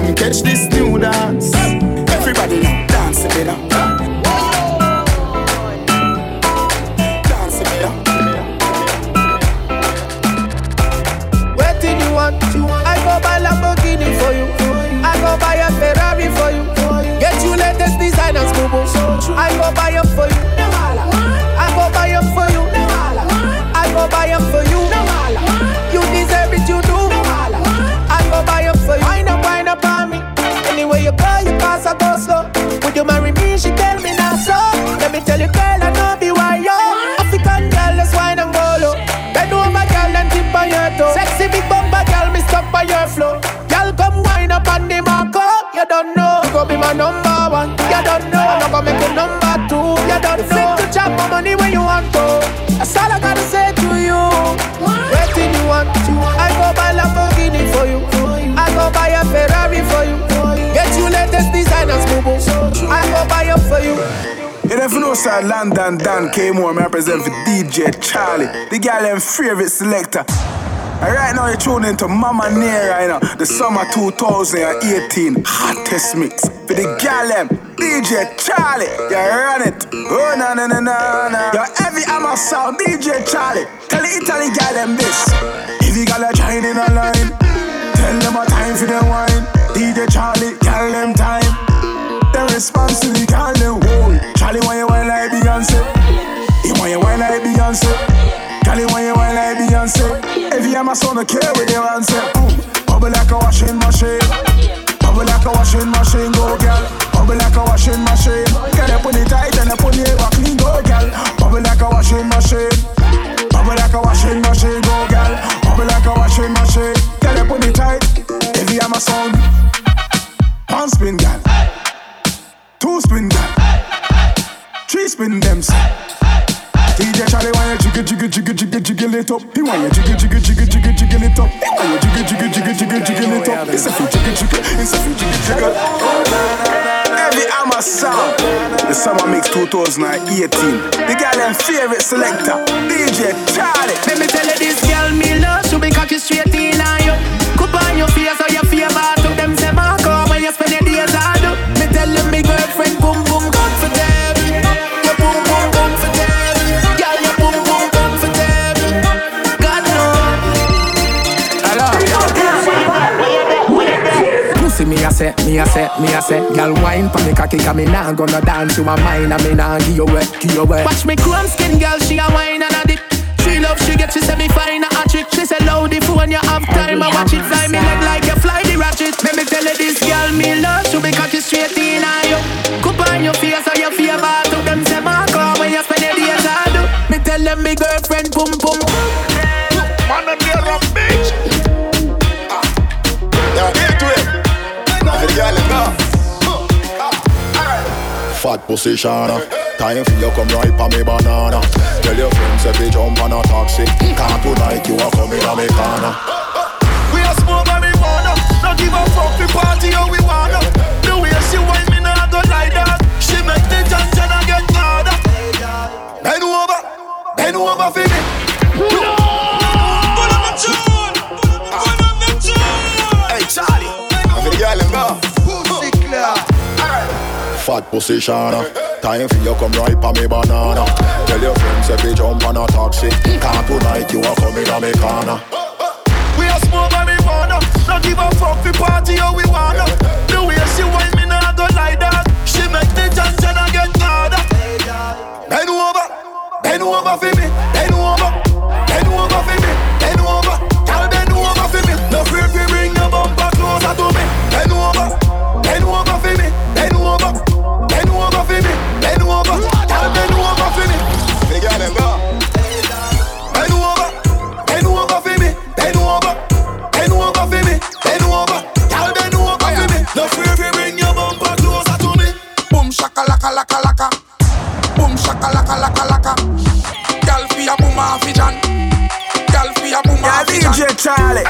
Come catch this new dance. You marry me? She tell me not so. Let me tell you, girl, I know be why yo. African girl, let's wine and go low. Bend over, girl, and tip on your toe. Sexy big bumper, girl, me stop by your flow. Girl, come wine up on the marco. You don't know, you go be my number one. You don't know, I'm not gonna make you number two. You don't know, to chop my money when you want to. Never know, sir, London Dan came home, I represent for DJ Charlie, the girl them favorite selector. And right now, you're tuning into Mamanera, you know, the summer 2018 hottest mix. For the girl them, DJ Charlie, you run it. Oh, no, no, no, no, no. Yo, Heavy Hammer sound, DJ Charlie. Tell the Italy girl them this. If you got a join in a line, tell them a time for them wine. DJ Charlie, girl them time. Response to the girl them. Charlie, why you wine like Beyonce? You want you wine like Beyonce? Charlie, why you wine like Beyonce? Every time I saw the care with your answer. Bubble like a washing machine. Bubble like a washing machine, go girl. Bubble like a washing machine. Girl, you put it tight and you put it back clean, go girl. Bubble like a washing machine. Bubble like a washing machine, go girl. Bubble like a washing machine. Girl, you put it tight. Every time I sound, one spin, girl. Two spin, girl. Three spin them. DJ Charlie want you jiggle, jiggle, jiggle, jiggle, jiggle it up. He want you jiggle, jiggle, jiggle, jiggle, jiggle it up. He want you jiggle, jiggle, jiggle, jiggle, jiggle it up. It's a free jiggle, jiggle, it's a free jiggle, jiggle. Heavy Hammer sound. The summer mix 2018. The girl them favorite selector, DJ Charlie. Let me tell you this girl me love She be cocky straight in say, me a say, me a say. Girl, wine for me cocky, cause me nah gonna dance you a mine, and me nah give you wet, give you wet. Watch me chrome skin, girl, she a wine and a dip. She love, she get, she say me fine, a trick. She say load if when you have time, I watch it fly me leg like you fly the ratchet. Let me tell you this, girl, me love, she be cocky straight in on you. Cup on your face, or your favor, to them say, my car when you spend the days, I do. Me tell them me girlfriend, boom, boom, Fat position, time for you come right pa me banana. Tell your friends if they jump on a taxi, can't tonight you are coming on me corner. Fat position, time for you come right pa me banana. Tell your friends if they jump on a taxi, can't tonight you are coming on me corner. We are smoke marijuana. Not give a fuck, we party how we wanna. The way she wine me nah go like that. She make the I get harder. Bend over, bend over for me, bend over, Charlie.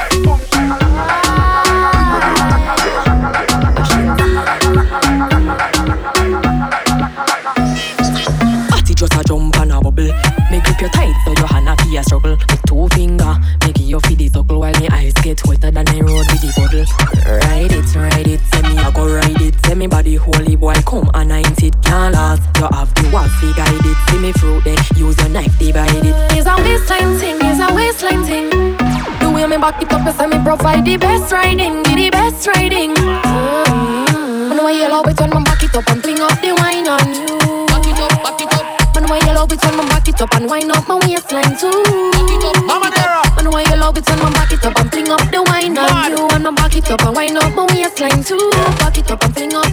Party just a jump and a bubble. Make grip your tight so your hand a be a struggle. With two finger, make you feel the suckle while my eyes get wetter than the road with the puddle. Ride it, ride it, say me I go ride it. Say me body holy boy come and nine it can't last. You have the walls fi guide it. See me fruit then use your knife divide it. It's a waistline thing, it's a waistline thing. Way me back it up, you say me provide the best riding, give the best riding. Mm-hmm. When I yellow it when me back it up and fling up the wine on you. Back it up, back it up. When I yellow it when me back it up and wind up my waistline too. Back it up, Mama Dara. When I yellow it when me back it up and fling up the wine on you. When me back it up and wind up my waistline too. Back it up and fling up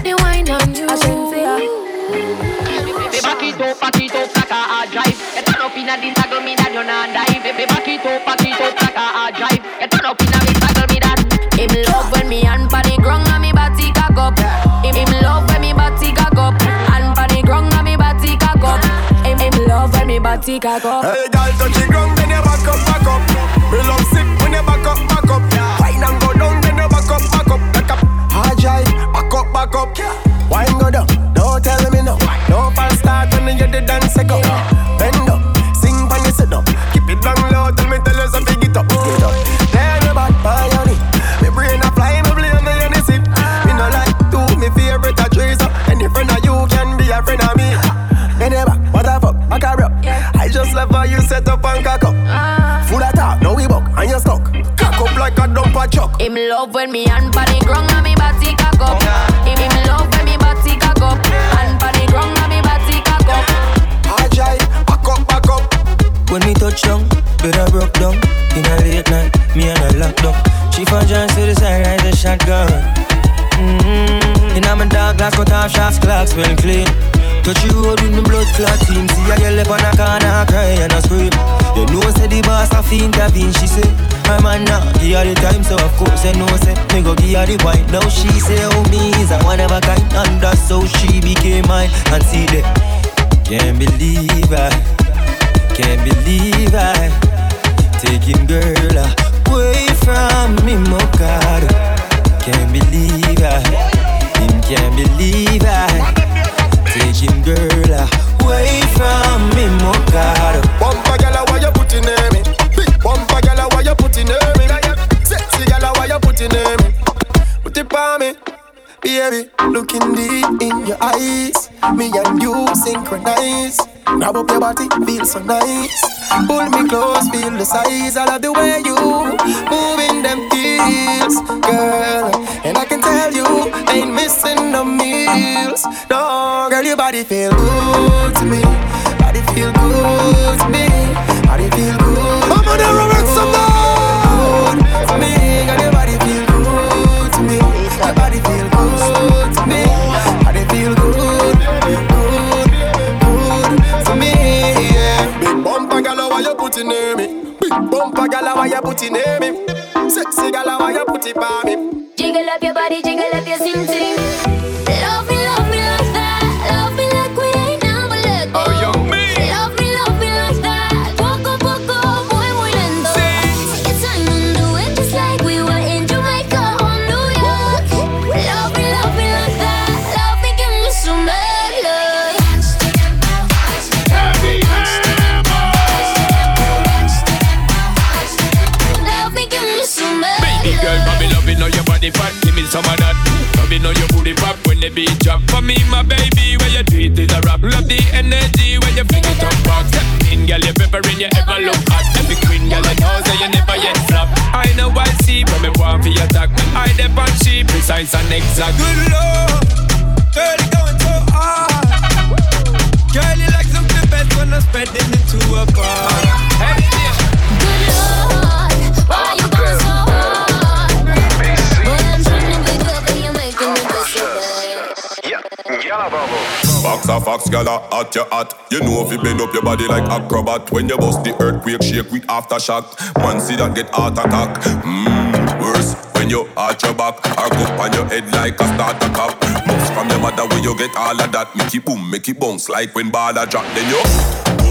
body. Hey, girl, touch the ground, then you back up, back up. Me love sick when you back up, back up. Wine and go down, then you back up, back up, back up. Hard drive, back up, back up. Wine go down, don't tell me no. No fast start when you the dance go. A dumper truck. Him love when me hand pan the ground and me body cock up. Him, him love when me body cock up. Hand pan the ground and me body cock up. Hard drive, back up, back up. When me touch down, better broke down. In a late night, me and her locked up. She found John to the side, ride the shotgun. Mm-hmm. In a my dog glass, cut off shots, clocks well clean. Touch you road with me blood clot team. See a girl up on a corner, cry and a scream. You know, say the boss a fi intervene. She say, my man now, give her the time, so of course I know, say, me go give her the wine. Now she say, oh me is a one of a kind, and that's how she became mine. And see that, can't believe I, can't believe I, synchronize. Grab up your body, feel so nice. Pull me close, feel the size. I love the way you moving them heels, girl. And I can tell you ain't missing no meals. No, girl, your body feel good to me. Body feel good to me. Body feel good. I'm put near me? Sexy gal, why you put it by me? Jiggle up your body, jiggle up your sim me, my baby, when you treat it a rap. Love the energy when you fling it up back. Step in, girl, you peppering, you ever look hot. Every queen, girl, I know say you never yet flop. I know I see when me want for your attack. I dep on she precise and exact. Good lord, girl, you going so hard. Girl, you like something best when I'm spreading it to a bar. Hey, Why Fox a fox, gala at your hat. You know if you bend up your body like acrobat. When you bust the earthquake, shake with aftershock. Man, see that get heart attack. Mmm, worse when you arch your back or go on your head like a starter cap. Moves from your mother where you get all of that. Make it boom, make it bounce like when baller drop. Then you.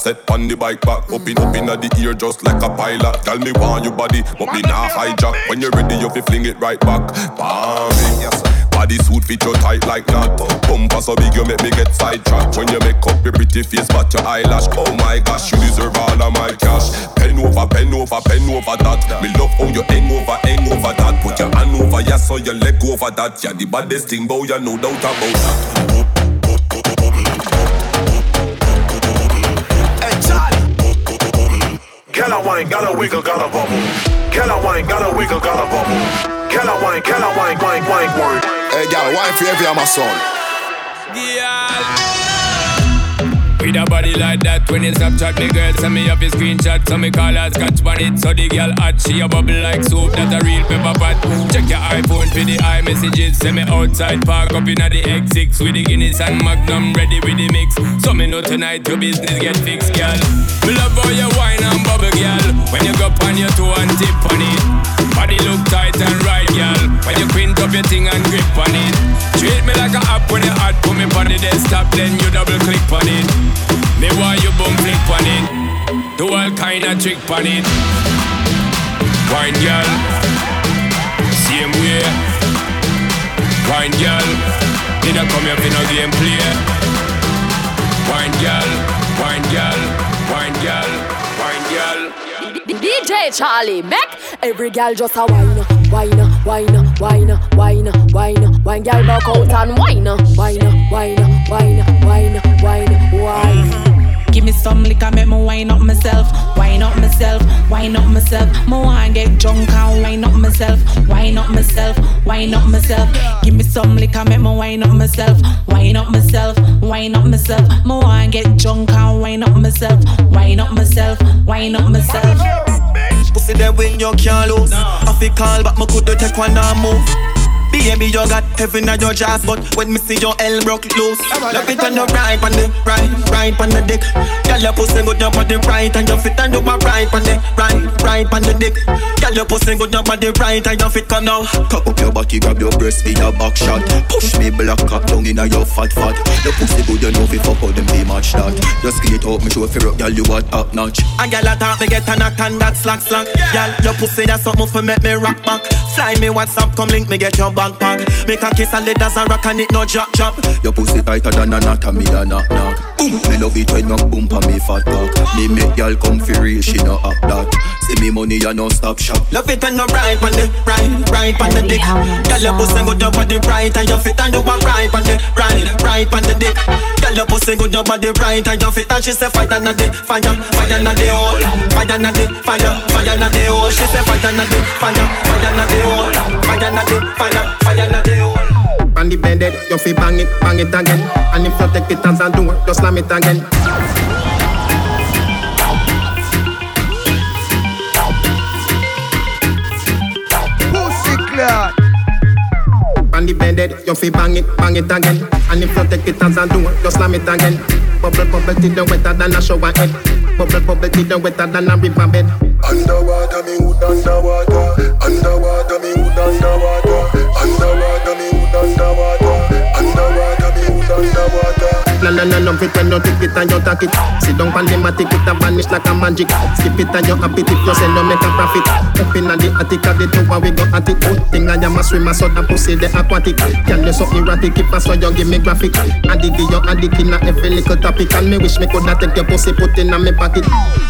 Set on the bike back. Up in, up the ear just like a pilot. Tell me want your body, but me nah hijack. When you're ready, you fi fling it right back. Bam, yes. Body suit fit you tight like that. Bumper so big you make me get sidetracked. When you make up your pretty face, but your eyelash. Oh my gosh, you deserve all of my cash. Pen over, pen over, pen over that. Me love how you hang over, hang over that. Put your hand over, yeah, so your leg over that. Yeah, the baddest thing, boy, you no doubt about that. Wine, gotta wiggle, gotta bubble. Gotta wine, gotta wiggle, gotta bubble. Gotta wine, gotta wine, wine, wine, wine. Hey, girl, wine for every my son. With a body like that, when you Snapchat me girl, send me up your screenshot, so me call her scotch it. So the girl hot, she a bubble like soup, that a real pepper pot. Check your iPhone for the iMessages, send me outside park up inna the X6 with the Guinness and Magnum ready with the mix. So me know tonight your business get fixed, girl. Me love how you wine and bubble, girl. When you go on your toe and tip on it, body look tight and right, girl. When you quint up your thing and grip on it, treat me like a app when you hot, put me on the desktop, then you double click on it. Me want you boom flick on it. Do all kind of trick on it. Wine girl, same way. Wine girl, didn't come here for no game play. Wine girl, wine girl, wine girl, wine girl. DJ Charlie, make every girl just a whine, whine, whine, whine, whine, whine, whine. Girl buck out and whine, whine, whine, whine, whine, whine, whine. Give me some liquor, make me wine up myself, wine up myself, wine up myself. Me want get drunk and wine up myself, wine up myself, wine up myself. Give me some liquor, make me wine up myself, wine up myself, wine up myself. Me want get drunk and wine up myself, wine up myself, wine up myself. Pussy there when you can't lose. I feel call, but me could take one and move. Baby, you got heaven in your jaws, but when me see your L broke loose, love it on the right, on the right, right on the dick. Girl, your pussy good, your body right, and your fit and you my right on the right, right on the dick. Girl, your pussy good, your body right, and your fit come now. Cock up your body, grab your breast with your back shot. Push me black cock down inna your fat fat. Your pussy good, you know fi fuck out them be match that. Just skate out, me show fi rock, girl you what top notch. And girl, I thought me get a knock and that slack slack. Girl, your pussy that's something for make me rock back. Fly me WhatsApp, come link me get your backpack. Make a kiss and let us a rock and it no drop drop. Your pussy tighter than a knot and me a knock knock. Boom, me love it when you boom pa me fat cock. Me make girl come fi real, she no up that. See me money and no stop shop. Love it when you right on the right, right on the dick. Girl, your pussy good, your body right and your fit and you a right on the right, right on the dick. Girl, your pussy good, your body right and your fit and she say fire na the fire, fire na the hole, fire na the fire, fire na the hole. She say fire na the fire, fire na the hole, fire na the fire, fire na the. And the bended, you fi bang it, bang it again. And if you take it as a door, just slam it again. Pussy clock. And the bended, you fi bang it, bang it again. And if you take it as a door, just slam it again. Bubble, bubble, till you wetter than a shower head. Bubble, bubble, till you wetter than a river bed. Underwater, me hood underwater. Underwater, me hood underwater. Underwater, me hood underwater. Underwater, me hood underwater. No, no, no, no, pretend you take it and you take it. Sit down pan the matic, it a vanish like a magic. Skip it and you happy if you sell, no make a profit. Up in the attic, at the tower, we go at it. Good thing I am a swimmer, so the pussy the aquatic. Can you so erratic, if I saw you give me graphic. And the and the king, every little topic. And me wish me coulda take your pussy, put in me pocket.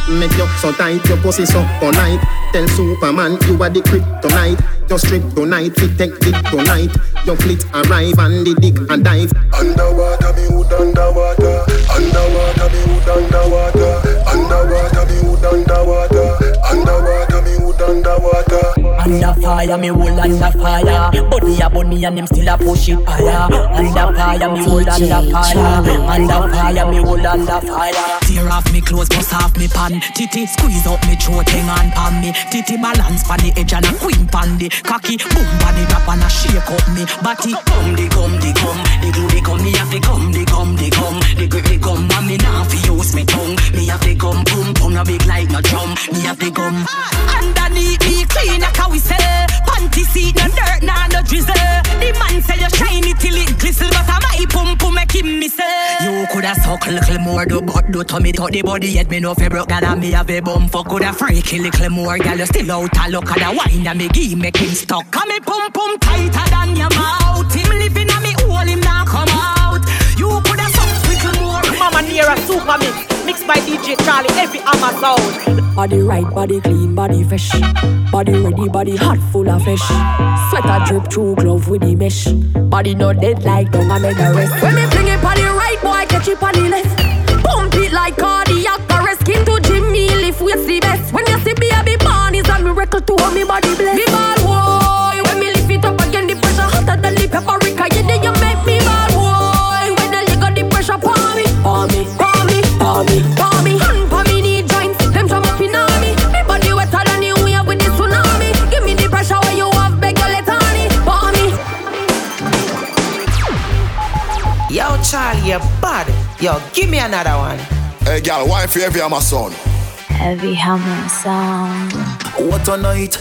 Make you so tight, your pussy so polite. Tell Superman you are the kryptonite. Just strip tonight, we take it tonight. Your fleet arrive and the dick and dive. Underwater, me hood underwater. Underwater, me hood underwater. Underwater, me hood underwater. Underwater, me hood underwater. Under fire, me hold under fire. Body a bunny and him still a push it higher. Under fire, me hold under fire. Under fire, me hold under fire. Tear off me clothes, bust off me pan. Titty squeeze up me throat, hang on pan me. Titty balance pan the edge and a queen pan the cocky. Boom body rap and a shake up me body. Come the come the come, the glue the come. Me have to come the come the come, the grip the come. And me now fi use me tongue. Me have to come boom boom no big like no drum. Me have to come underneath me clean like a whistle. Panty seat no dirt nah no drizzle. The man say you shiny till it glisten, but I my pum pum make him miss it. You coulda suck little more, do but do to me to the body yet me no fi broke that me have a bum fuck coulda freaky little more. Girl you still out a look at the wine and me give make him stuck. Come me pum pum tighter than your mouth. Him living a me hole him now come out. You coulda suck little more. Mamanera super mix, mixed by DJ Charlie, Heavy Hammer sound. Body right, body clean, body fresh. Body ready, body hot, full of flesh. Sweater drip through glove with the mesh. Body not dead like dung, I make the rest. When me fling it body right, boy, catch it the left. Pump it like cardiac arrest. Skin to Jimmy, lift waist the best. When you see baby born, is a miracle to hold me body blessed. You bad. Yo, give me another one. Hey, girl, why for every my son? Heavy hammer sound. What a night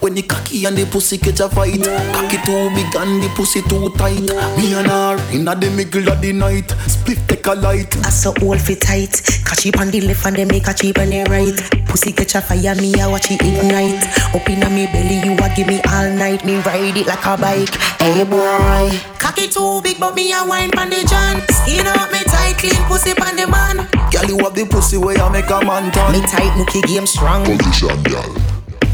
when the cocky and the pussy catch a fight. Cocky too big and the pussy too tight. Me and her inna the middle of the night. Split take a light. I saw all fit tight. Catch it on the left and then make a cheap on the right. Pussy catch a fire, me I watch it ignite. Up inna me belly, you a give me all night. Me ride it like a bike. Hey boy. Cocky too big, but me a wine pon the john. Skin up me tight, clean pussy pon the man. Girl, you have the pussy where you make a man turn. Me tight, nookie game strong. Position, girl.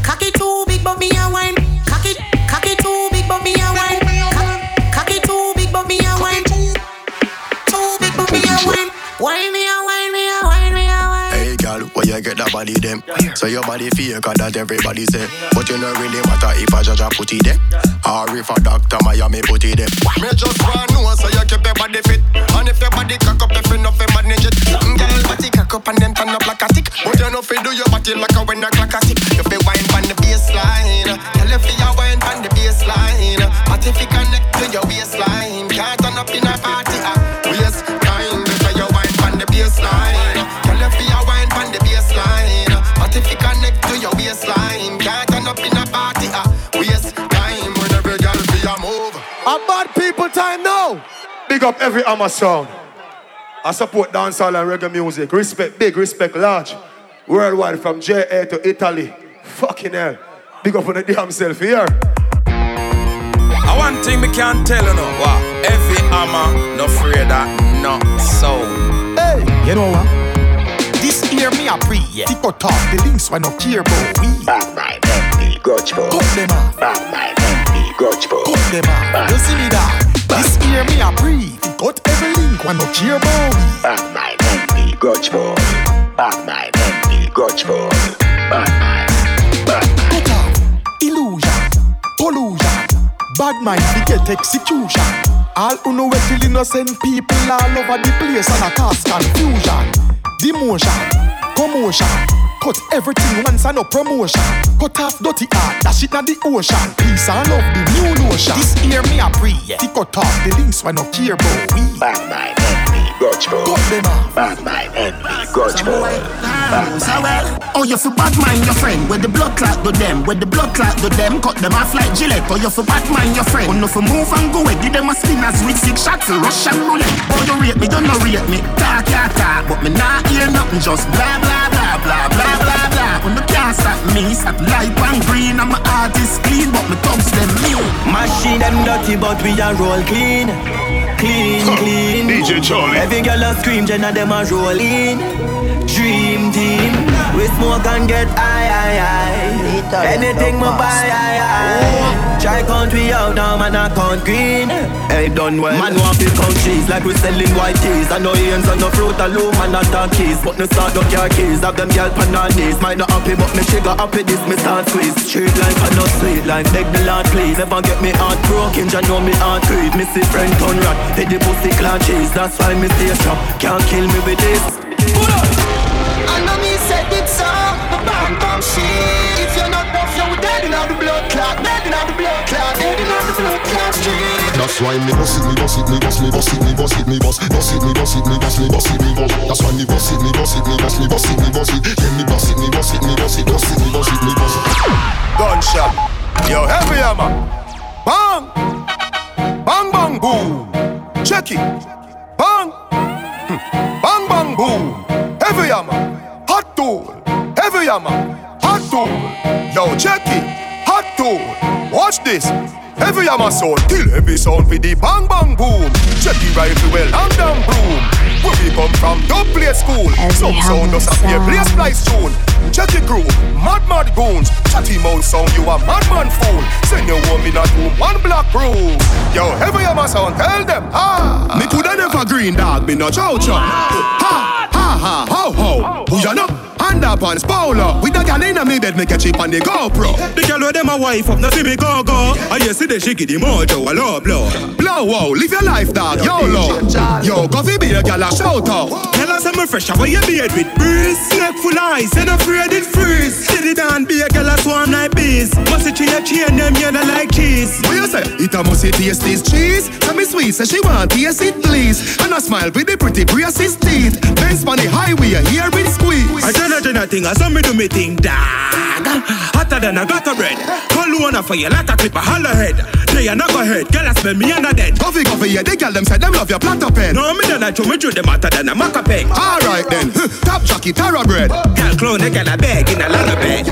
Cocky too big, but me a wine. Cocky, cocky too big, but me a wine. Co- Cocky too big, but me a wine. Too big, but me a wine. Wine me a wine, me a wine, me a wine. Hey, girl, where you get that body them? So your body feel cause that everybody say. But you know really matter if I judge a put it there. Or if a doctor Miami put it there. Me just want know so you keep your body fit. And if your body cock up, if you know fi manage it. Girl, body cock up and then turn up like a tick. But you know fi do your body like a when a clock a tick. You fi wine on the Tell you fi you wine on the baseline. If waistline, can't turn up a wine on the baseline. Tell baseline. But if you connect to your waistline, can't turn up in a party. Ah, waste time. When every girl fi a move. A bad people time now. Big up Heavy Hammer sound. I support dancehall and reggae music. Respect big, respect large. Worldwide from JA to Italy. Fucking hell. Big up on the damn self here. I one thing me can't tell you no. What? Heavy Hammer, no afraid that no sound. Hey, You know what? This year me a pre, yeah. Tick out off the links when no care about we. Bad mind, empty, grudge for. Cut them off. Bad mind, empty, grudge for. Cut them off. You see me that? This year me a pre. Tick out every link when no care about we. Bad mind, empty, grudge for. Bad mind, empty, grudge for. Bad Pollution. Bad mind we get execution. All who know till innocent people all over the place and a cause confusion. Demotion, commotion, Cut everything once and no promotion. Cut off dirty art, that shit not the ocean. Peace and love, the new notion. This year me a pre, yeah. Tick cut off the links when no care about we. Bad mind, envy, grudge for. Cut them off. Bad mind, envy, grudge for. Oh, bad mind. Oh, you for bad mind your friend. Where the blood clot do them. Where the blood clot do them. Cut them off like Gillette. Oh, you for bad mind your friend. Oh, no for move and go away. Give them a spin as with six shots. And Russian roulette. Oh, you rate me, don't know rate me. Talk, yeah, talk. But me not hear nothing. Just blah, blah, blah, blah, blah, blah, blah. Oh, when the can't stop me. Stop light and green. And my heart is clean. But me thugs them mean. Machine them dirty, but we a roll clean. Clean, clean. DJ Charlie. Every girl a scream, Jenna them a roll in. Dream team. We smoke and get high, high, high. Anything me buy, high, oh. high. Try country out now, man, I count green. Hey, done well. Man, want to count cheese like we selling white teas. I know hands on the fruit alone, man, not talk keys. But no start up your keys. Have them girl pan on knees. Might not happy, but me sugar happy. This me start squeeze. Street life and not sweet life. Beg the Lord, please. Never get me heart broken. Just know me heart creed. Me see friend turn rat. Hit the pussy clan cheese. That's why me stay strong. Can't kill me with this. Pull up. That's why me boss it, me boss it, me boss, me boss it, me boss it, me boss, boss it, me boss it, me boss, me boss it, me boss. That's why me boss it, me boss it, me boss, me boss it, me boss it. Yeah, me boss it, me boss it, me boss it, boss it, me boss it, me boss it. Gunshot. Yo, heavy hammer. Bang. Bang, bang, boom. Check it. Bang. Hmm. Bang, bang, boom. Heavy hammer. Hot tool. Heavy hammer. Hot tool. Yo, check it. Hot tool. Watch this. Heavy hammer sound, kill heavy sound for the bang bang boom. Check the rifle well and down broom. Where we come from, dub play school. Some sound does a play place splice tune. Check the crew, mad mad goons. Chatty mouth sound, you a madman fool. Send your woman in a room, one black room. Yo, heavy hammer sound, tell them ah. Me coulda never green dog, me no chow chow. Ha ha ho ho. Who ya know? Underpants Paolo With a gal in me bed make a chip on the GoPro The girl with them a wife up, now see me go go. I you see the shiki the mojo, a low blow. Blow wow, live your life dog, YOLO Yo, coffee be a gal a shout out Tell us I'm fresh, how you beard with breeze. Snake full eyes, and afraid it freeze. Steady down, be a girl a swarm like bees. Must it chain chain them, you know like cheese. What you say? It a must taste this cheese Tell me sweet, say she want taste it please And I smile with the pretty braces teeth Benz on the highway, I hear it squeeze I tell her a thing, I saw me do me thing, dog. Hotter than a gutter bread. Call you on a fire like a clip, a holler head. They are not go ahead, girl, I spell me under dead. Coffee, coffee, yeah, they girl them say them love your platter pen No, me done I show me through them hotter than a maca peg. Alright then, [LAUGHS] top jockey, Tara bread Girl, clone, they got a bag in a lot of bed.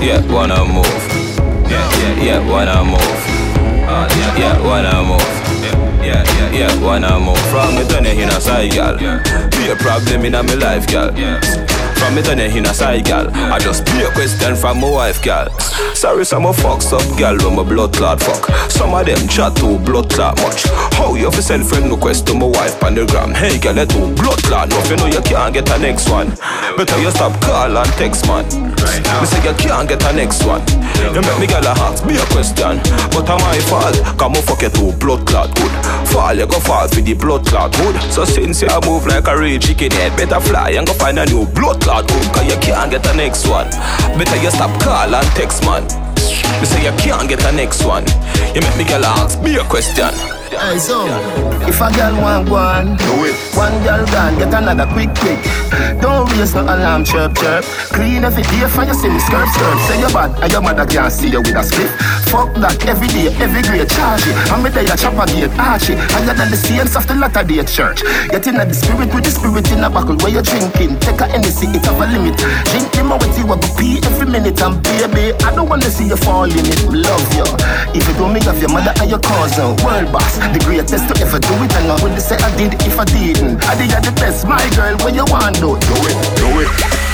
Yeah, wanna move. Yeah, yeah, yeah, wanna move. Uh, yeah, yeah, wanna move. Yeah, yeah, yeah, wanna move. From me turn in a side, gal. Be a problem in me life, gal. From me turn in a side, gal. I just be a question from my wife, gal. Sorry, some of fucks up, gal, when my blood clot fuck. Some of them chat too blood clot much. How you fi send friend request to my wife on the gram? Hey, gal, let too blood clot. No, you know you can't get a next one. Better you stop call and text, man. Me say you can't get a next one. You make me gal a ask me a question, but I'm my fault? Come on, fuck you too blood clot good. Fall, you go fall for the blood clot hood. So since you move like a real chicken head, better fly and go find a new blood clot hood. Cause you can't get a next one. Better you stop call and text man. Me say you can't get a next one. You make me girl ask me a question. Hey, so, if a girl want one, do it. One girl gone, get another quick, quick. Don't raise no alarm, chirp, chirp. Clean every day for you see me skirt, skirt. Say you bad, and your mother can't see you with a split. Fuck that every day, every grade, charge it. I'm day a chopper gate, arch it. Higher than the saints of the latter day church. Get in the spirit with the spirit in a buckle where you're drinking. Take a Hennessy, it have a limit. Drink him with you, I go pee every minute. And baby, I don't wanna see you fall in it. Love you. If you don't make of your mother and your cousin, world boss. The greatest to ever do it And I wouldn't say I did if I didn't I did the best, my girl, when you want to Do it, do it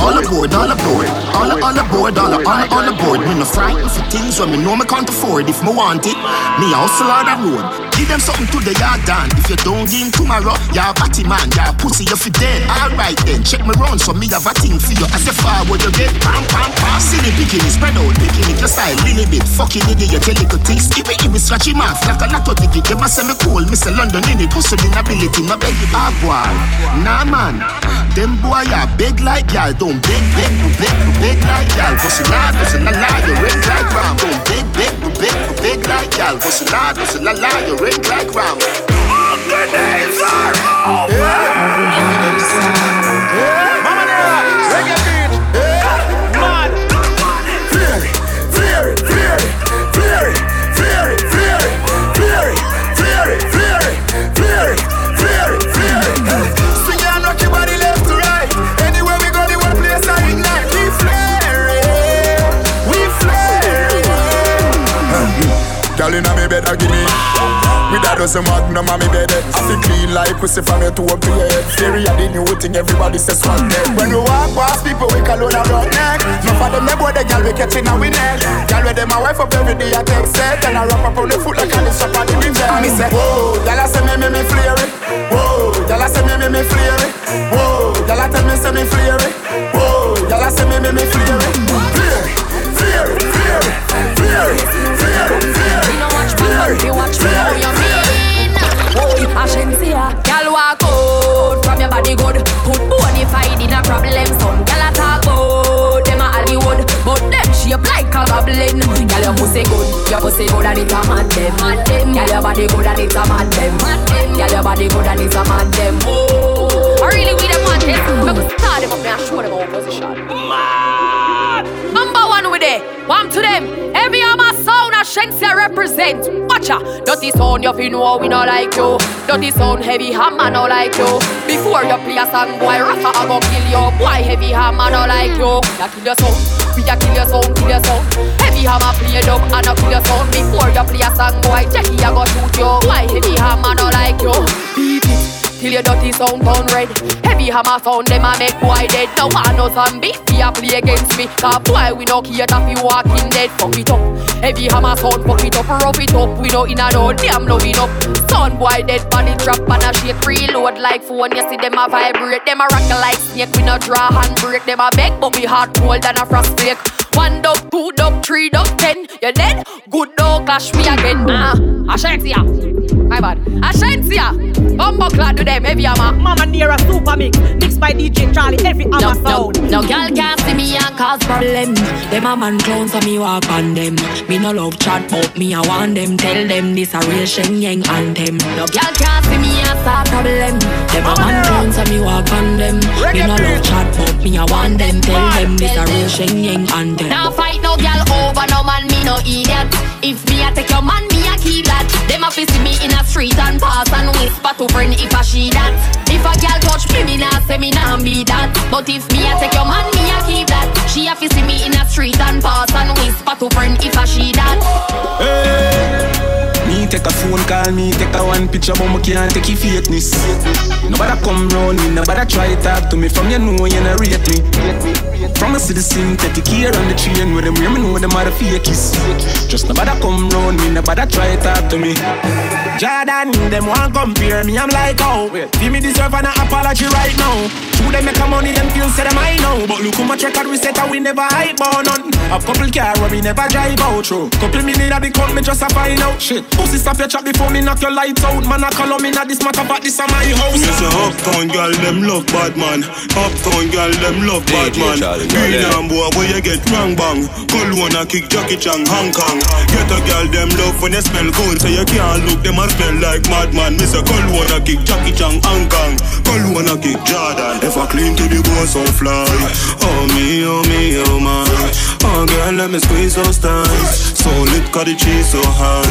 all aboard, all aboard. All all aboard, all all all aboard. Me no frightened for things when me know me can't afford. If me want it, me hustle on the road. Give them something to the yard done. If you don't give 'em tomorrow, you're a batty man, you're a pussy, you're dead. Alright then, check me round so me have a thing for you. As you forward, you get pam pam pam. The bikini spread out, bikini just like little bit. Fucking idiot, you tell little things. If it, if it scratch him off like a lot of ticket, you must say me cool. Mr. London in it, hustle inability, no beg it. Ah, boy. Nah man, them boy are big like y'all. Don't beg, beg, beg, beg like y'all. Pussy lie, pussy la lie, you ring like ram. Don't beg, beg, beg, beg like y'all. Pussy lie, pussy la lie, you ring like ram. All the days are over. Girl inna bed, a give me. With a dozen magnum on me bed eh. I feel clean like pussy from your toe up to your head. Theory of the new thing, everybody says swag neck When we walk past people, we call on rock neck No for them, they boy, the girl we catching a we neck Girl with them, my wife up every day, I take set And I wrap up on the foot like I lift up on the rim eh. And me say, whoa, y'all a say me, me, me flare it Whoa, y'all a say me, me, me it Whoa, y'all a tell me, say me it Whoa, y'all a say me, me, me flare it Flare it, flare it, it mad them. Gal your body good and it a mad them. Gal your body good and it a mad them. Oh, I really with them mad them. Make us start them up and show them our position. Mad Number one with it, one to them. Heavy Hammer sound a Shenseea represent. Watch ya, dirty sound you fi know we no like you. Dirty sound heavy hammer no like you. Before you play a song boy Rafa I go kill you. Boy heavy hammer no like you. Ya kill your sound, we a kill your sound, kill your sound Heavy hammer play it up and I kill your sound Before you play a song boy Jackie I go shoot you. Boy heavy hammer no like you? Beat it Till your dirty sound turn red. Heavy hammer sound them a make boy dead. No one no zombie Fi a play against me. Cause boy we no care if we walking dead. Fuck it up Heavy hammer sound fuck it up Rough it up We no in a no damn loving up Sound boy dead body drop and a shake Reload like phone You see them a vibrate Them a rock like snake We no draw hand break Them a beg but we heart cold than a frost flake one dog, two dog, three dog, ten. You dead? Good dog, clash me again. Ah, Ashensia. My bad. Ashensia. Bumbo clad to them, heavy hammer. Mamanera super mix, mixed by DJ Charlie, every No, hammer no, sound. no girl can't see me and cause problem. Them a man clown so me walk on them. Me no love chat but me I want them. Tell them this a real Shenyeng anthem. No girl can't see me and start problem. Them a man clown so me walk on them. Me no love chat but me I want them. Tell them this a real Shenyeng anthem. Now fight no girl over no man me no idiot. If me a take your man keep that. Them a fi see me in a street and pass and whisper to friend if I she that. If a girl touch me me nah say me nah be that. But if me a take your man me a keep that. She a fi see me in a street and pass and whisper to friend if I she that. Me take a phone call, me take a one picture, but me can't take your fakeness. Nobody come round me, nobody try talk to me. From you know you not rate me. From a see the synthetic here on the train with them, me know them are the fakies. Just nobody come round me, nobody try talk to me. Jordan, them want compare me, I'm like, oh, give me deserve an apology right now. Who them make a money, them feel say them I know. But look how much record we set and we never hype on none. A couple car where we never drive out through. Couple minute at the count, me just a find out shit. Pussy stop your chat before me knock your lights out. Man, I call on me not this matter, but this a my house. Me say uptown girl them love bad man. Uptown girl them love bad man. Green and boy where you get wrong bang. Cologne a kick Jackie Chan Hong Kong. Get a girl them love when you smell good, so you can't look them a smell like madman. Me say Cologne a kick Jackie Chan Hong Kong. Cologne a kick Jordan. If I clean to the bone so fly. Oh me, oh me, oh my. Oh girl let me squeeze those thighs. So lit 'cause the cheese so high.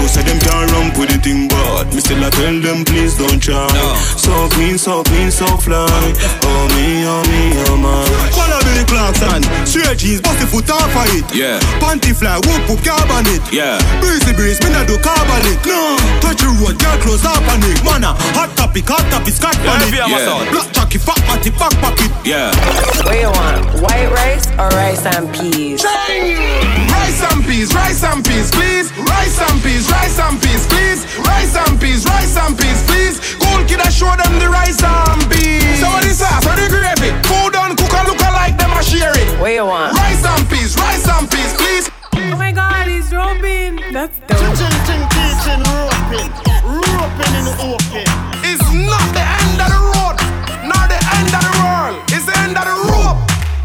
Know say them can't run with the thing, but me still I tell them please don't try. No. So clean, so clean, so fly. Oh me, oh me, oh my. Follow Billy Clarkson, straight jeans, bust the foot off of it. Yeah. Panty fly, whoop whoop carbon it. Yeah. Breezy breeze, me not do carbon it. No. Touch the road, girl close up on it. Mana, hot topic, hot topic, scotch Yeah, on it. yeah, my son. Black jockey, fat matty, back pocket. Yeah. What you want? White rice or rice and peas? Rice and peas, rice and peas, please. Rice and peas, rice and peas, please. Rice and peas, rice and peas, please. Cool kid, I show them the rice and peas. So what is that? So the gravy. Food done, cook and look alike, them a share it. What you want? Rice and peas, rice and peas, please. Oh my god, he's roping. That's dope. Teaching, teaching, roping. Roping in the open. It's not the end of the road, nor the end of the world. It's the end of the rope.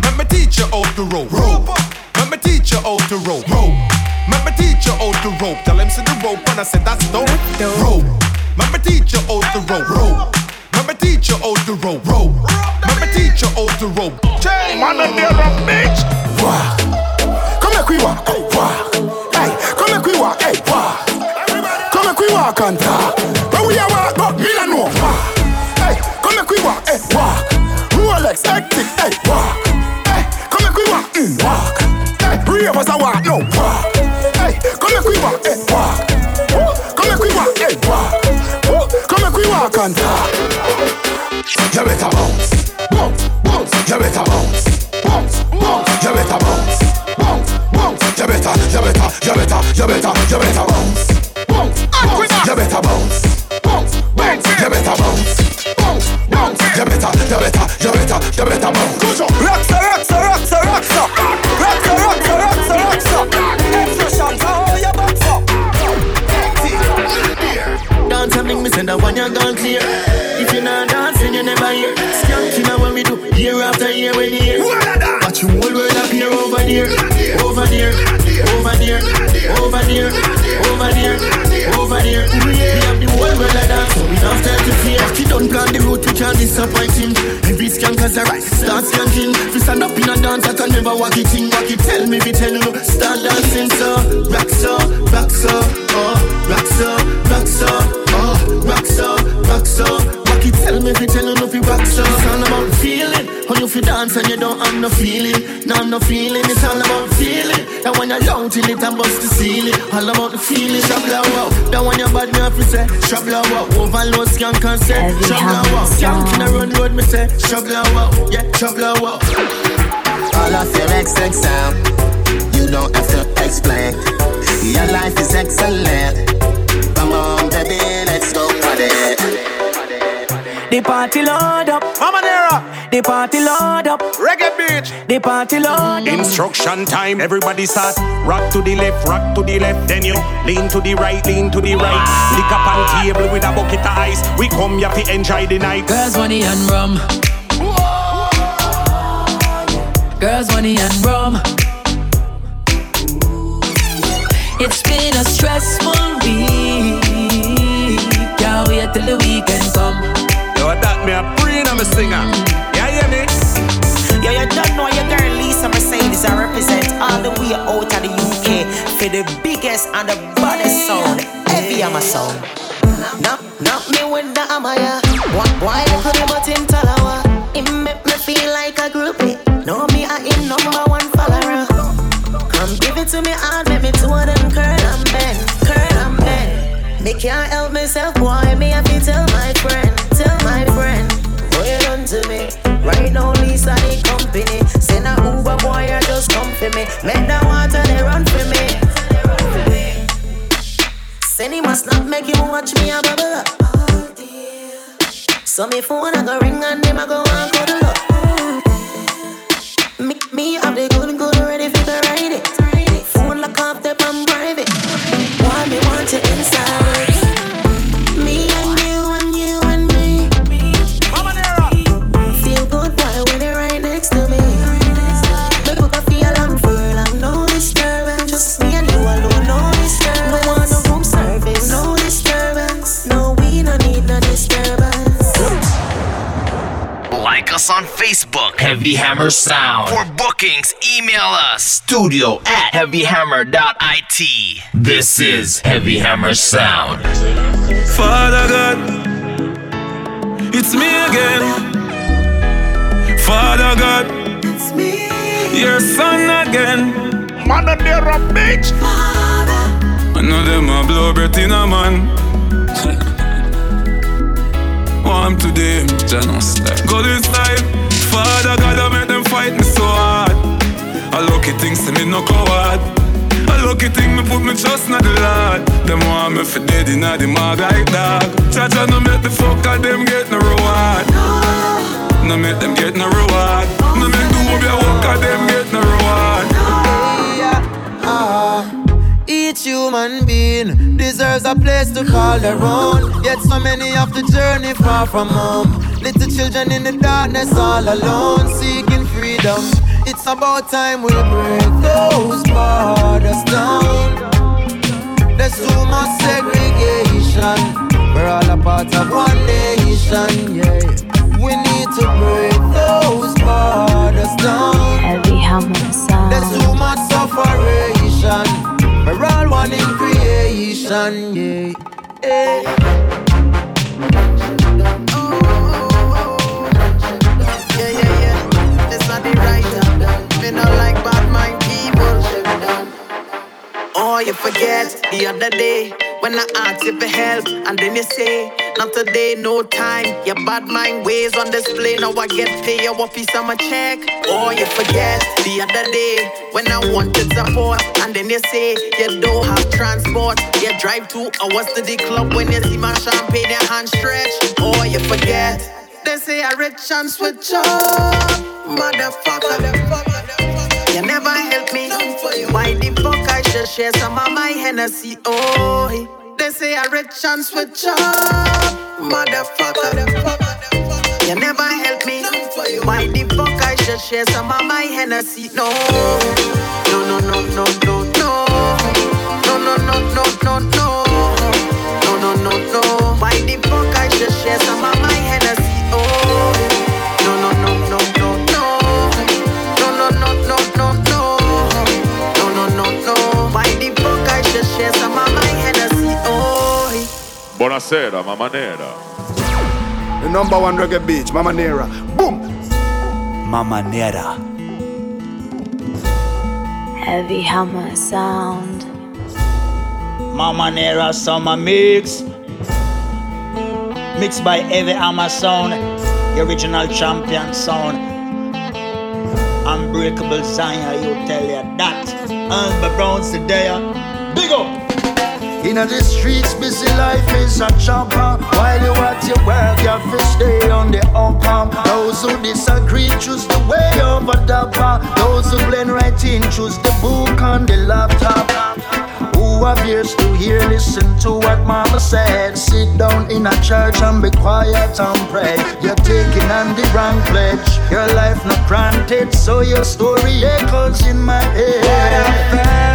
Let me teach you how to rope. Rope. Let me teach you how to rope. Rope. Let me teach you how to rope. Tell him see the rope and I said that's dope. Rope. Let me teach you how to rope. Rope. Let me teach you how to rope. Rope. Let me teach you how to rope. Change. Man, and they're a bitch. Walk. Come make we walk. Hey, walk. Hey, come make we walk. Hey, walk. Come make we walk and talk. When we a walk, but me no know. Walk. Hey, come make we walk. Hey, walk. Rolex, hectic. Hey, walk. Hey, come make we walk. Mm, walk. Hey, ravers a walk. No, walk. Hey, come make we walk. Hey, walk. Woo, Come make we walk. Hey, walk. Woo, Come make we walk and talk. You better bounce, bounce, bounce. You better bounce, bounce, bounce. You better bounce, bounce, bounce. You better, you better, you better, you better, you better bounce, bounce, bounce. You better bounce, bounce, bounce. You better bounce, bounce, bounce. You better, you better, you better, you better bounce. Good job. Roxa, you clear. If you're not dancing, you never hear. Skanking out when we do year after year when year. Watch you whole world appear over there, over there, over there, over there, over there, over there. We have the whole world dance, so we don't have to fear. You don't plan the route, we can't disappoint him. Every skank has a right, start skanking. If you stand up in a dance, I can never walk it in. Walk it, tell me if you tell you, start dancing, so rock so, rock so, oh, rock so, rock so, oh, rock so, rock so. Rock it, tell me if you tell you, rock so. It's all about feeling. When you fi dance and you don't have no feeling, no no feeling. It's all about feeling. That when you're young till it and bust the ceiling. All about the feeling. Shabla wow. That when you're bad, me have to say shabla wow. Overload skank and say shabla wow. Skank in a run road, me say shabla wow. Yeah, shabla wow. All of your XX sound, you don't have to explain. Your life is excellent. Come on, baby. The party load up. Mamanera. The party load up. Reggae beach. The party load up. Instruction time, everybody start. Rock to the left, rock to the left. Then you lean to the right, lean to the right. Lick up on table with a bucket of ice. We come here to enjoy the night. Girls, money and rum. Girls, money and rum. It's been a stressful week. Can't wait till the weekend come. Yo, that me a brain I'm a singer. Yeah, hear me? Yo, you don't know your girl Lisa Mercedez. I represent all the way out of the UK for the biggest and the baddest sound. Heavy Hammer sound. Knock, knock me with the Amaya. Why, why you could have but in Talawa? It make me feel like a groupie. Know me, I in number one follower. Come give it to me hard, make me two of them curl and bend, curl and bend. Me can't help myself, boy. Me have to tell my friend, tell my friend. What you done to me? Right now, Lisa the company. Send a Uber boy, you just come for me. Make the water they run for me. Send he must not make you watch me a bubble up. So me phone I go ring and them I go and cuddle up. Me, me have the good good ready for the ride Hammer Sound. For bookings, email us studio at heavyhammer.it. This is Heavy Hammer Sound. Father God, it's me again. Father God, it's me. Your son again. Mother, they're a bitch. I know them a blow breath in a man. [LAUGHS] Warm today, Janos. Go this life. Father God, I make them fight me so hard. A lucky thing, say me no coward. A lucky thing, me put me trust in the Lord. Them want me for dead in the mag like dog. Cha-cha no make the fuck of them get no reward. No make them get no reward. No make the whole walk of them get no reward. Each human being deserves a place to call their own. Yet so many have to journey far from home. Little children in the darkness all alone, seeking freedom. It's about time we break those borders down. There's too much segregation. We're all a part of one nation, yeah. We need to break those borders down. Heavy hammer sound. There's too much separation. We're all one in creation, yeah. Yeah, the right. Me not like bad mind people. Oh, you forget the other day when I asked you for help, and then you say, Not today, no time. Your bad mind ways on display. Now I get paid you a piece of my check. Oh, you forget the other day when I wanted support, and then you say you don't have transport. You drive two hours to the club when you see my champagne, your hand stretch. Oh, you forget. They say I rich and switch up, motherfucker. You never help me. Why the fuck I should share some of my Hennessy? Oh, they say I rich and switch up, motherfucker. You never help me. Why the fuck I should share some of my Hennessy? No, no, no, no, no, no, no, no, no, no, no, no, no, no, no, no, no. Why the fuck I should share some of my share some of my Hennessy? Oh. Buonasera, mamma nera. The number one reggae beach, Mamanera. Boom! Mamanera. Heavy hammer sound. Mamanera Summer Mix. Mixed by Heavy Hammer Sound, the original champion sound. Unbreakable Zion, you tell you that. Albert Brown's the today. Uh. Big up! In the streets, busy life is a chopper. While you at your work, you have to stay on the upper. Those who disagree choose the way over dapper. Those who blend right in choose the book on the laptop. Who have to hear, listen to what mama said. Sit down in a church and be quiet and pray. You're taking on the wrong pledge. Your life not granted, so your story echoes in my head.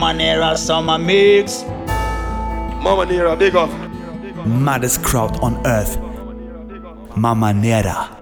Mamanera Summer Mix. Mamanera, big up. Maddest crowd on earth. Mamanera.